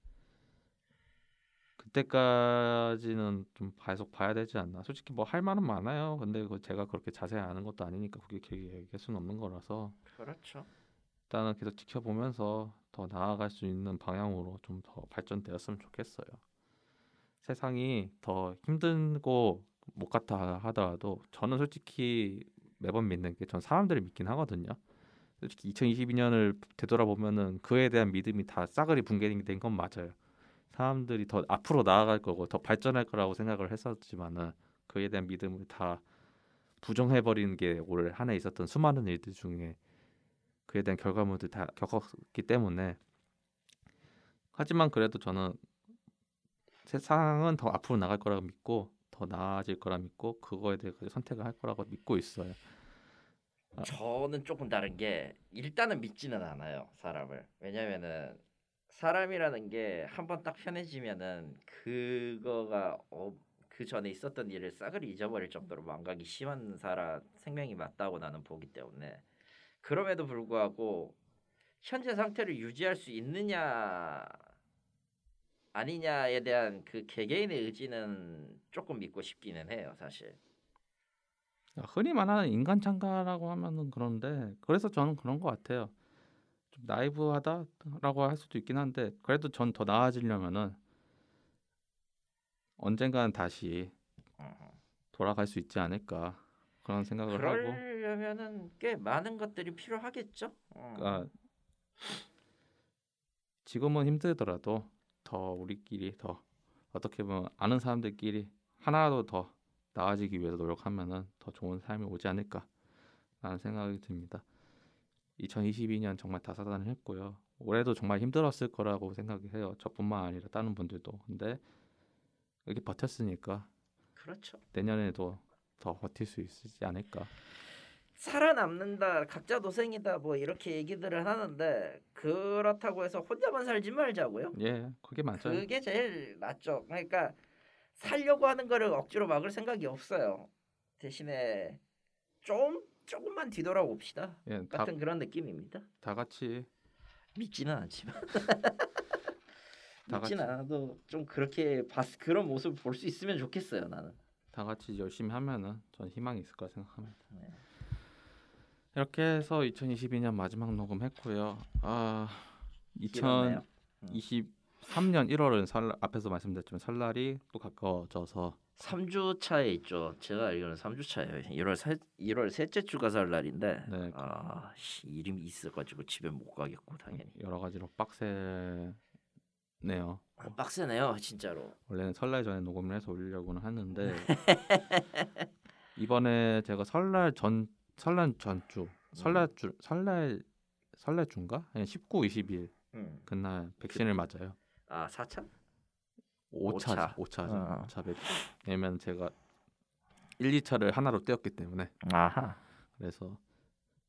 그때까지는 좀 계속 봐야 되지 않나. 솔직히 뭐 할 말은 많아요. 근데 그 제가 그렇게 자세히 아는 것도 아니니까 그게 얘기할 수는 없는 거라서 그렇죠. 일단은 계속 지켜보면서 더 나아갈 수 있는 방향으로 좀 더 발전되었으면 좋겠어요. 세상이 더 힘들고 못 같아 하더라도 저는 솔직히 매번 믿는 게 전 사람들을 믿긴 하거든요. 솔직히 2022년을 되돌아보면은 그에 대한 믿음이 다 싸그리 붕괴된 건 맞아요. 사람들이 더 앞으로 나아갈 거고 더 발전할 거라고 생각을 했었지만은 그에 대한 믿음을 다 부정해 버리는 게 올 한 해 있었던 수많은 일들 중에 그에 대한 결과물들 다 겪었기 때문에 하지만 그래도 저는 세상은 더 앞으로 나갈 거라고 믿고 더 나아질 거라 믿고 그거에 대해 선택을 할 거라고 믿고 있어요. 아. 저는 조금 다른 게 일단은 믿지는 않아요 사람을. 왜냐면은 사람이라는 게 한 번 딱 편해지면은 그거가 어, 그 전에 있었던 일을 싸그리 잊어버릴 정도로 망각이 심한 사람 생명이 맞다고 나는 보기 때문에 그럼에도 불구하고 현재 상태를 유지할 수 있느냐 아니냐에 대한 그 개개인의 의지는 조금 믿고 싶기는 해요 사실. 흔히 말하는 인간 창가라고 하면은 그런데 그래서 저는 그런 것 같아요. 좀 나이브하다라고 할 수도 있긴 한데 그래도 전 더 나아지려면은 언젠가는 다시 돌아갈 수 있지 않을까 그런 생각을 하고 그러려면은 꽤 많은 것들이 필요하겠죠. 어. 그러니까 지금은 힘들더라도 더 우리끼리 더 어떻게 보면 아는 사람들끼리 하나라도 더 나아지기 위해서 노력하면은 더 좋은 삶이 오지 않을까라는 생각이 듭니다. 2022년 정말 다사다난 했고요. 올해도 정말 힘들었을 거라고 생각해요. 저뿐만 아니라 다른 분들도. 근데 이렇게 버텼으니까 그렇죠. 내년에도 더 버틸 수 있지 않을까. 살아남는다, 각자 도생이다, 뭐 이렇게 얘기들을 하는데 그렇다고 해서 혼자만 살지 말자고요. 예, 그게 맞아요. 그게 제일 낫죠. 그러니까 살려고 하는 거를 억지로 막을 생각이 없어요. 대신에 좀 조금만 뒤돌아봅시다. 예, 다, 같은 그런 느낌입니다. 다 같이 믿지는 않지만 다 믿지는 않아도 좀 그렇게 봤 그런 모습을 볼수 있으면 좋겠어요. 나는. 다 같이 열심히 하면은 전 희망이 있을 거라 생각합니다. 네. 이렇게 해서 2022년 마지막 녹음했고요. 아, 길었네요. 2023년 1월은 설 앞에서 말씀드렸지만 설날이 또 가까워져서 3주 차에 있죠. 제가 알기로는 3주 차예요. 1월 세, 1월 셋째 주가 설날인데 네. 아, 씨, 일이 있어가지고 집에 못 가겠고 당연히. 여러 가지로 빡세네요. 아, 빡세네요, 진짜로. 원래는 설날 전에 녹음을 해서 올리려고는 하는데 이번에 제가 설날 전 설날 전주 설날 주 설날 설날 주인가? 네, 19, 20일 음. 그날 백신을 맞아요. 아 4차? 5차, 오차. 5차, 어. 5차 백신. 왜냐면 제가 1, 2차를 하나로 떼었기 때문에 아하. 그래서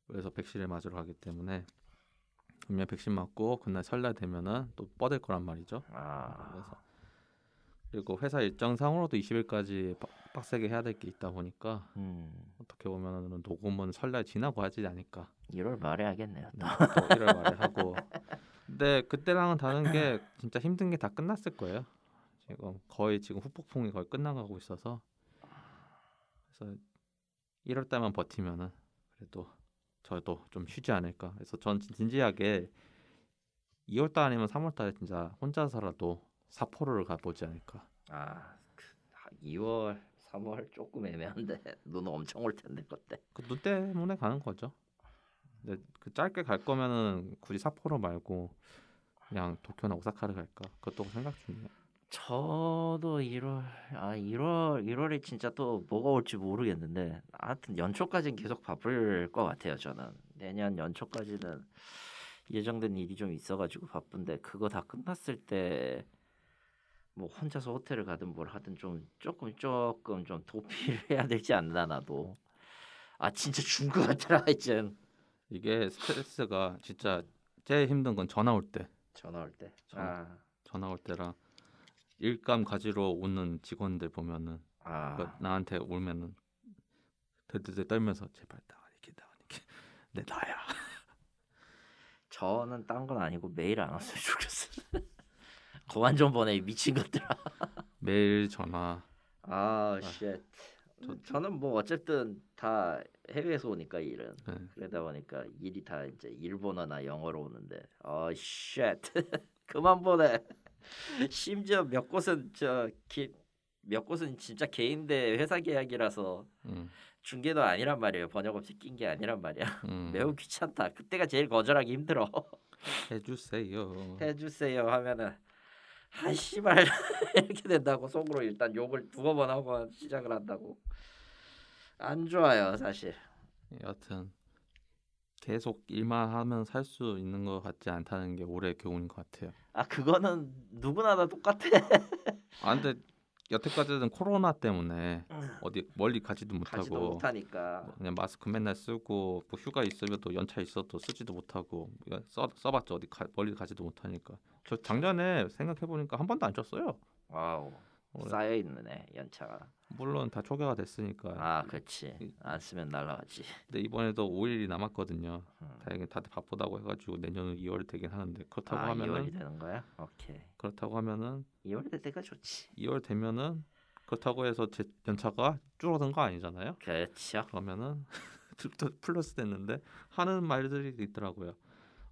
그래서 백신을 맞으러 가기 때문에 분명 백신 맞고 그날 설날 되면은 또 뻗을 거란 말이죠. 아. 그래서 그리고 회사 일정상으로도 20일까지 빡세게 해야 될 게 있다 보니까 음. 어떻게 보면은 녹음은 설날 지나고 하지 않을까. 1월 말에 하겠네요. 또 1월 말에 하고. 근데 그때랑은 다른 게 진짜 힘든 게 다 끝났을 거예요. 지금 거의 지금 후폭풍이 거의 끝나가고 있어서 그래서 1월 달만 버티면은 그래도 저도 좀 쉬지 않을까. 그래서 전 진- 진지하게 2월 달 아니면 3월 달에 진짜 혼자서라도 사포로를 가보지 않을까. 아, 그, 2월, 3월 조금 애매한데 눈 엄청 올 텐데 그때. 그 눈 때문에 가는 거죠. 근데 그 짧게 갈 거면은 굳이 삿포로 말고 그냥 도쿄나 오사카를 갈까? 그것도 생각 중이에요. 저도 1월 아 1월 1월에 진짜 또 뭐가 올지 모르겠는데 하여튼 연초까지는 계속 바쁠 것 같아요 저는 내년 연초까지는 예정된 일이 좀 있어가지고 바쁜데 그거 다 끝났을 때 뭐 혼자서 호텔을 가든 뭘 하든 좀 조금 조금 좀 도피를 해야 되지 않나 나도 아 진짜 죽은 것 같더라 이젠 이게 스트레스가 진짜 제일 힘든 건 전화 올 때, 전화 올 때. 전화. 아, 전화 올 때랑 일감 가지러 오는 직원들 보면은 아. 그 나한테 울면은 들들들 떨면서 제발 나가니게 나가니게 내 나야. 저는 딴 건 아니고 메일 안 왔으면 좋겠어. 그만 좀 보내 이 미친 것들아. 메일 전화. 아, shit. 저- 저는 뭐 어쨌든 다 해외에서 오니까 일은 네. 그러다 보니까 일이 다 이제 일본어나 영어로 오는데 어 shit. 그만 보내. 심지어 몇 곳은 저몇 곳은 진짜 개인대 회사 계약이라서 음, 중개도 아니란 말이에요. 번역업체 낀게 아니란 말이야. 음. 매우 귀찮다. 그때가 제일 거절하기 힘들어. 해주세요. 해주세요 하면은 아 씨발. 이렇게 된다고 속으로 일단 욕을 두어 번 하고 시작을 한다고. 안 좋아요 사실. 여하튼 계속 일만 하면 살 수 있는 것 같지 않다는 게 올해 교훈인 것 같아요. 아 그거는 누구나 다 똑같아. 아 근데 여태까지는 코로나 때문에 어디 멀리 가지도 가지도 못하고 못하니까 뭐 그냥 마스크 맨날 쓰고 뭐 휴가 있으면 또 연차 있어도 쓰지도 못하고 써 써봤자 어디 가, 멀리 가지도 못하니까 저 작년에 생각해 보니까 한 번도 안 썼어요. wow. 쌓여 있네 연차가 물론 다 초기화가 됐으니까. 아 그렇지 안 쓰면 날라가지 근데 이번에도 5일이 남았거든요. 음. 다행히 다들 바쁘다고 해가지고 내년은 이월 되긴 하는데 그렇다고 아 하면은 이월이 되는 거야 오케이 그렇다고 하면은 이월 될 때가 좋지 이월 되면은 그렇다고 해서 제 연차가 줄어든 거 아니잖아요. 그렇죠. 그러면은 또 플러스 됐는데 하는 말들이 있더라고요.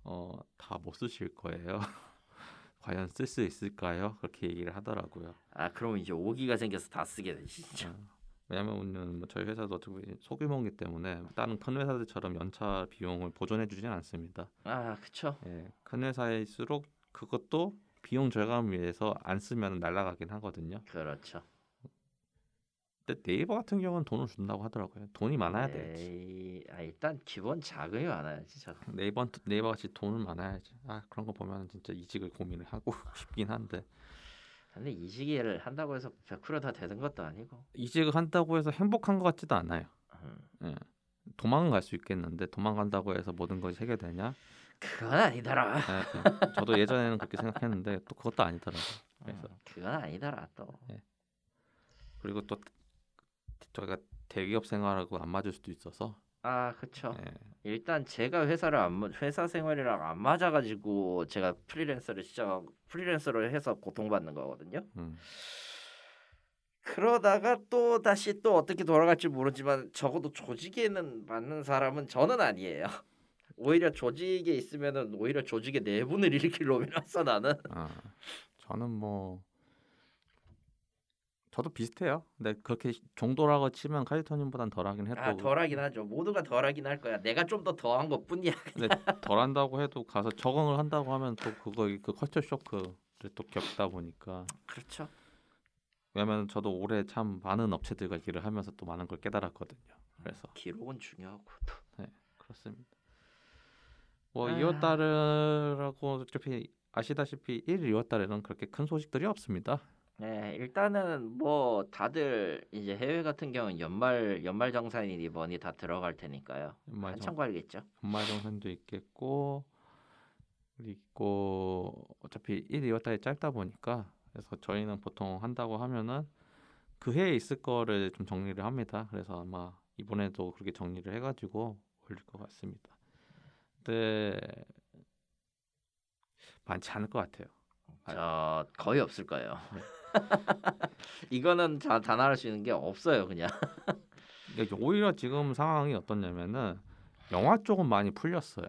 어, 다 못 쓰실 거예요. 과연 쓸 수 있을까요? 그렇게 얘기를 하더라고요. 아 그러면 이제 오기가 생겨서 다 쓰게 돼 진짜. 어, 왜냐면은 뭐 저희 회사도 어떻게 소규모이기 때문에 다른 큰 회사들처럼 연차 비용을 보존해 주지는 않습니다. 아 그쵸. 예, 큰 회사일수록 그것도 비용 절감을 위해서 안 쓰면 날아가긴 하거든요. 그렇죠. 근데 네이버 같은 경우는 돈을 준다고 하더라고요. 돈이 많아야 돼. 아, 일단 기본 자금이 많아야지 저. 네이버 네이버 같이 돈은 많아야지. 아 그런 거 보면 진짜 이직을 고민을 하고 싶긴 한데 근데 이직을 한다고 해서 100%다 되는 것도 아니고. 이직을 한다고 해서 행복한 것 같지도 않아요. 음, 도망은 갈수 있겠는데 도망간다고 해서 모든 것이 해결되냐? 그건 아니더라. 예, 예. 저도 예전에는 그렇게 생각했는데 또 그것도 아니더라고요. 그래서 음, 그건 아니더라 또. 그리고 또 저희가 대기업 생활하고 안 맞을 수도 있어서 아 그쵸. 예, 일단 제가 회사를 안 맞- 회사 생활이랑 안 맞아가지고 제가 프리랜서를 시작 프리랜서를 해서 고통받는 거거든요. 음, 그러다가 또 다시 또 어떻게 돌아갈지 모르지만 적어도 조직에는 맞는 사람은 저는 아니에요. 오히려 조직에 있으면은 오히려 조직의 내분을 일으킬 놈이라서 나는 아, 저는 뭐 저도 비슷해요. 근데 그렇게 정도라고 치면 카이토님보단 덜하긴 해도 아 덜하긴 하죠. 모두가 덜하긴 할 거야. 내가 좀 더 더한 것뿐이야. 근데 덜한다고 해도 가서 적응을 한다고 하면 또 그거 그 커처 쇼크를 또 겪다 보니까 그렇죠. 왜냐면 저도 올해 참 많은 업체들과 일을 하면서 또 많은 걸 깨달았거든요. 그래서 기록은 중요하고 또. 그렇습니다. 뭐 아. 2월 달이라고 어차피 아시다시피 1, 2월 달에는 그렇게 큰 소식들이 없습니다. 네, 일단은 뭐 다들 이제 해외 같은 경우는 연말 연말 정산이니 뭐니 다 들어갈 테니까요. 연말 한참 정, 걸리겠죠. 연말 정산도 있겠고 그리고 어차피 1, 2월 달이 짧다 보니까 그래서 저희는 보통 한다고 하면은 그 해에 있을 거를 좀 정리를 합니다. 그래서 아마 이번에도 그렇게 정리를 해가지고 올릴 것 같습니다. 근데 많지 않을 것 같아요. 저 거의 없을 거예요. 이거는 다 단언할 수 있는 게 없어요, 그냥. 그러니까 오히려 지금 상황이 어떻냐면은 영화 쪽은 많이 풀렸어요.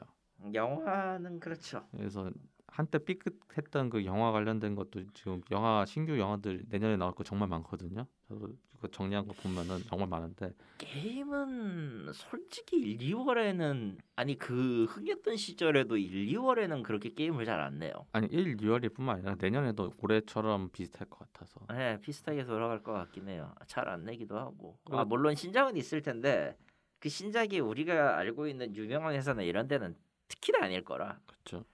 영화는 그렇죠. 그래서 한때 삐끗했던 그 영화 관련된 것도 지금 영화 신규 영화들 내년에 나올 거 정말 많거든요. 저도 그 정리한 거 보면은 정말 많은데 게임은 솔직히 1, 2월에는 아니 그 흥했던 시절에도 1, 2월에는 그렇게 게임을 잘 안 내요. 아니 1, 2월이뿐만 아니라 내년에도 올해처럼 비슷할 것 같아서 네, 비슷하게 돌아갈 것 같긴 해요. 잘 안 내기도 하고. 아, 물론 신작은 있을 텐데 그 신작이 우리가 알고 있는 유명한 회사나 이런 데는 특히나 아닐 거라. 그렇죠.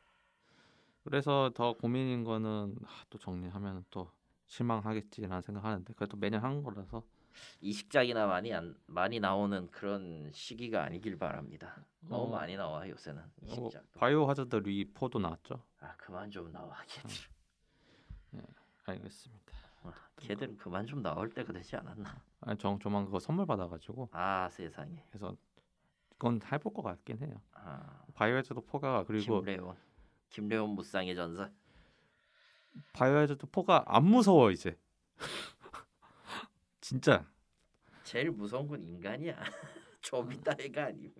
그래서 더 고민인 거는 아, 또 정리하면 또 실망하겠지라는 생각하는데 그래도 매년 하는 거라서 이식작이나 많이 안, 많이 나오는 그런 시기가 아니길 바랍니다. 너무 어. 많이 나와 요새는 어, 이식작도. 바이오 하자드 리포도 나왔죠. 아 그만 좀 나와 걔들. 알겠습니다. 어, 걔들은 그만 좀 나올 때가 되지 않았나? 아니 정 조만 그거 선물 받아가지고 아 세상에. 그래서 그건 해볼 것 같긴 해요. 아, 바이오 하자드 4가 그리고 김래원. 김래원 무쌍의 전사. 바이오 하자드 4가 안 무서워 이제. 진짜 제일 무서운 건 인간이야. 좀비 따위가 아님.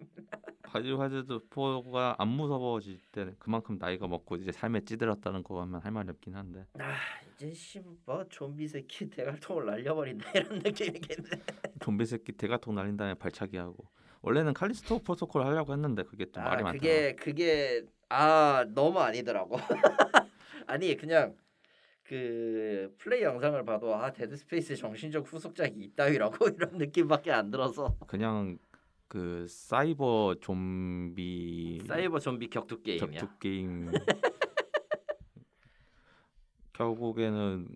바이오 하자드 4가 안 무서워질 때는 그만큼 나이가 먹고 이제 삶에 찌들었다는 거면 할 말이 없긴 한데 아 이제 씨뭐 좀비 새끼 대갈통을 날려버린다 이런 느낌이겠네. 좀비 새끼 대가통 날린 다음에 발차기 하고 원래는 칼리스토 프로토콜 하려고 했는데 그게 좀 말이 아 많더라고. 그게 그게 아 너무 아니더라고. 아니 그냥 그 플레이 영상을 봐도 아 데드 스페이스 정신적 후속작이 이따위라고 이런 느낌밖에 안 들어서 그냥 그 사이버 좀비 사이버 좀비 격투 게임이야. 격투 게임 결국에는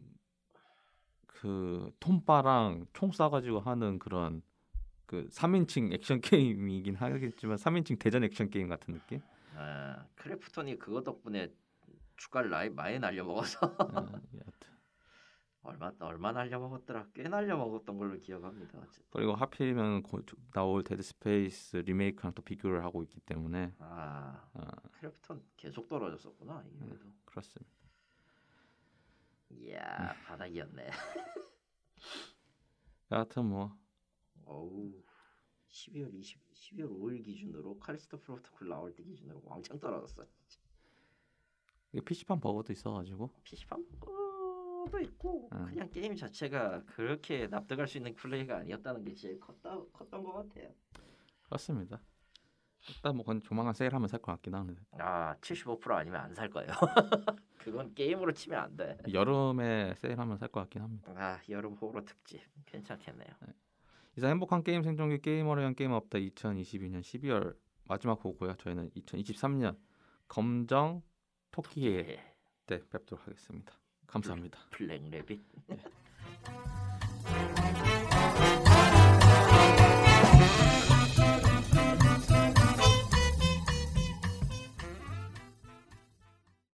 그 톤파랑 총 쏴가지고 하는 그런 그 3인칭 액션 게임이긴 하겠지만 3인칭 대전 액션 게임 같은 느낌? 아 크래프톤이 그거 덕분에 주가를 나이 많이 날려 먹어서 어, 여하튼. 얼마 얼마 날려 먹었더라 꽤 날려 먹었던 걸로 기억합니다. 어쨌든. 그리고 하필이면 고- 나올 데드 스페이스 리메이크랑 또 비교를 하고 있기 때문에 아 어, 크래프톤 계속 떨어졌었구나 이게도. 그렇습니다. 이야 바닥이었네. 여하튼 뭐 어우 12월 20 12월 5일 기준으로 카리스타 프로토콜 나올 때 기준으로 왕창 떨어졌어. 이게 PC판 버그도 있어가지고 PC판 거도 있고 음. 그냥 게임 자체가 그렇게 납득할 수 있는 플레이가 아니었다는 게 제일 컸다 컸던 것 같아요. 그렇습니다. 일단 뭐 그건 조만간 세일하면 살 것 같긴 하는데 아, 75% 아니면 안 살 거예요. 그건 게임으로 치면 안 돼. 여름에 세일하면 살 것 같긴 합니다. 아, 여름 호러 특집 괜찮겠네요. 이상 행복한 게임 생존기 게이머를 위한 게임 업다 2022년 12월 마지막 보고요. 저희는 2023년 검정 토끼의 해, 때 뵙도록 하겠습니다. 감사합니다. black rabbit.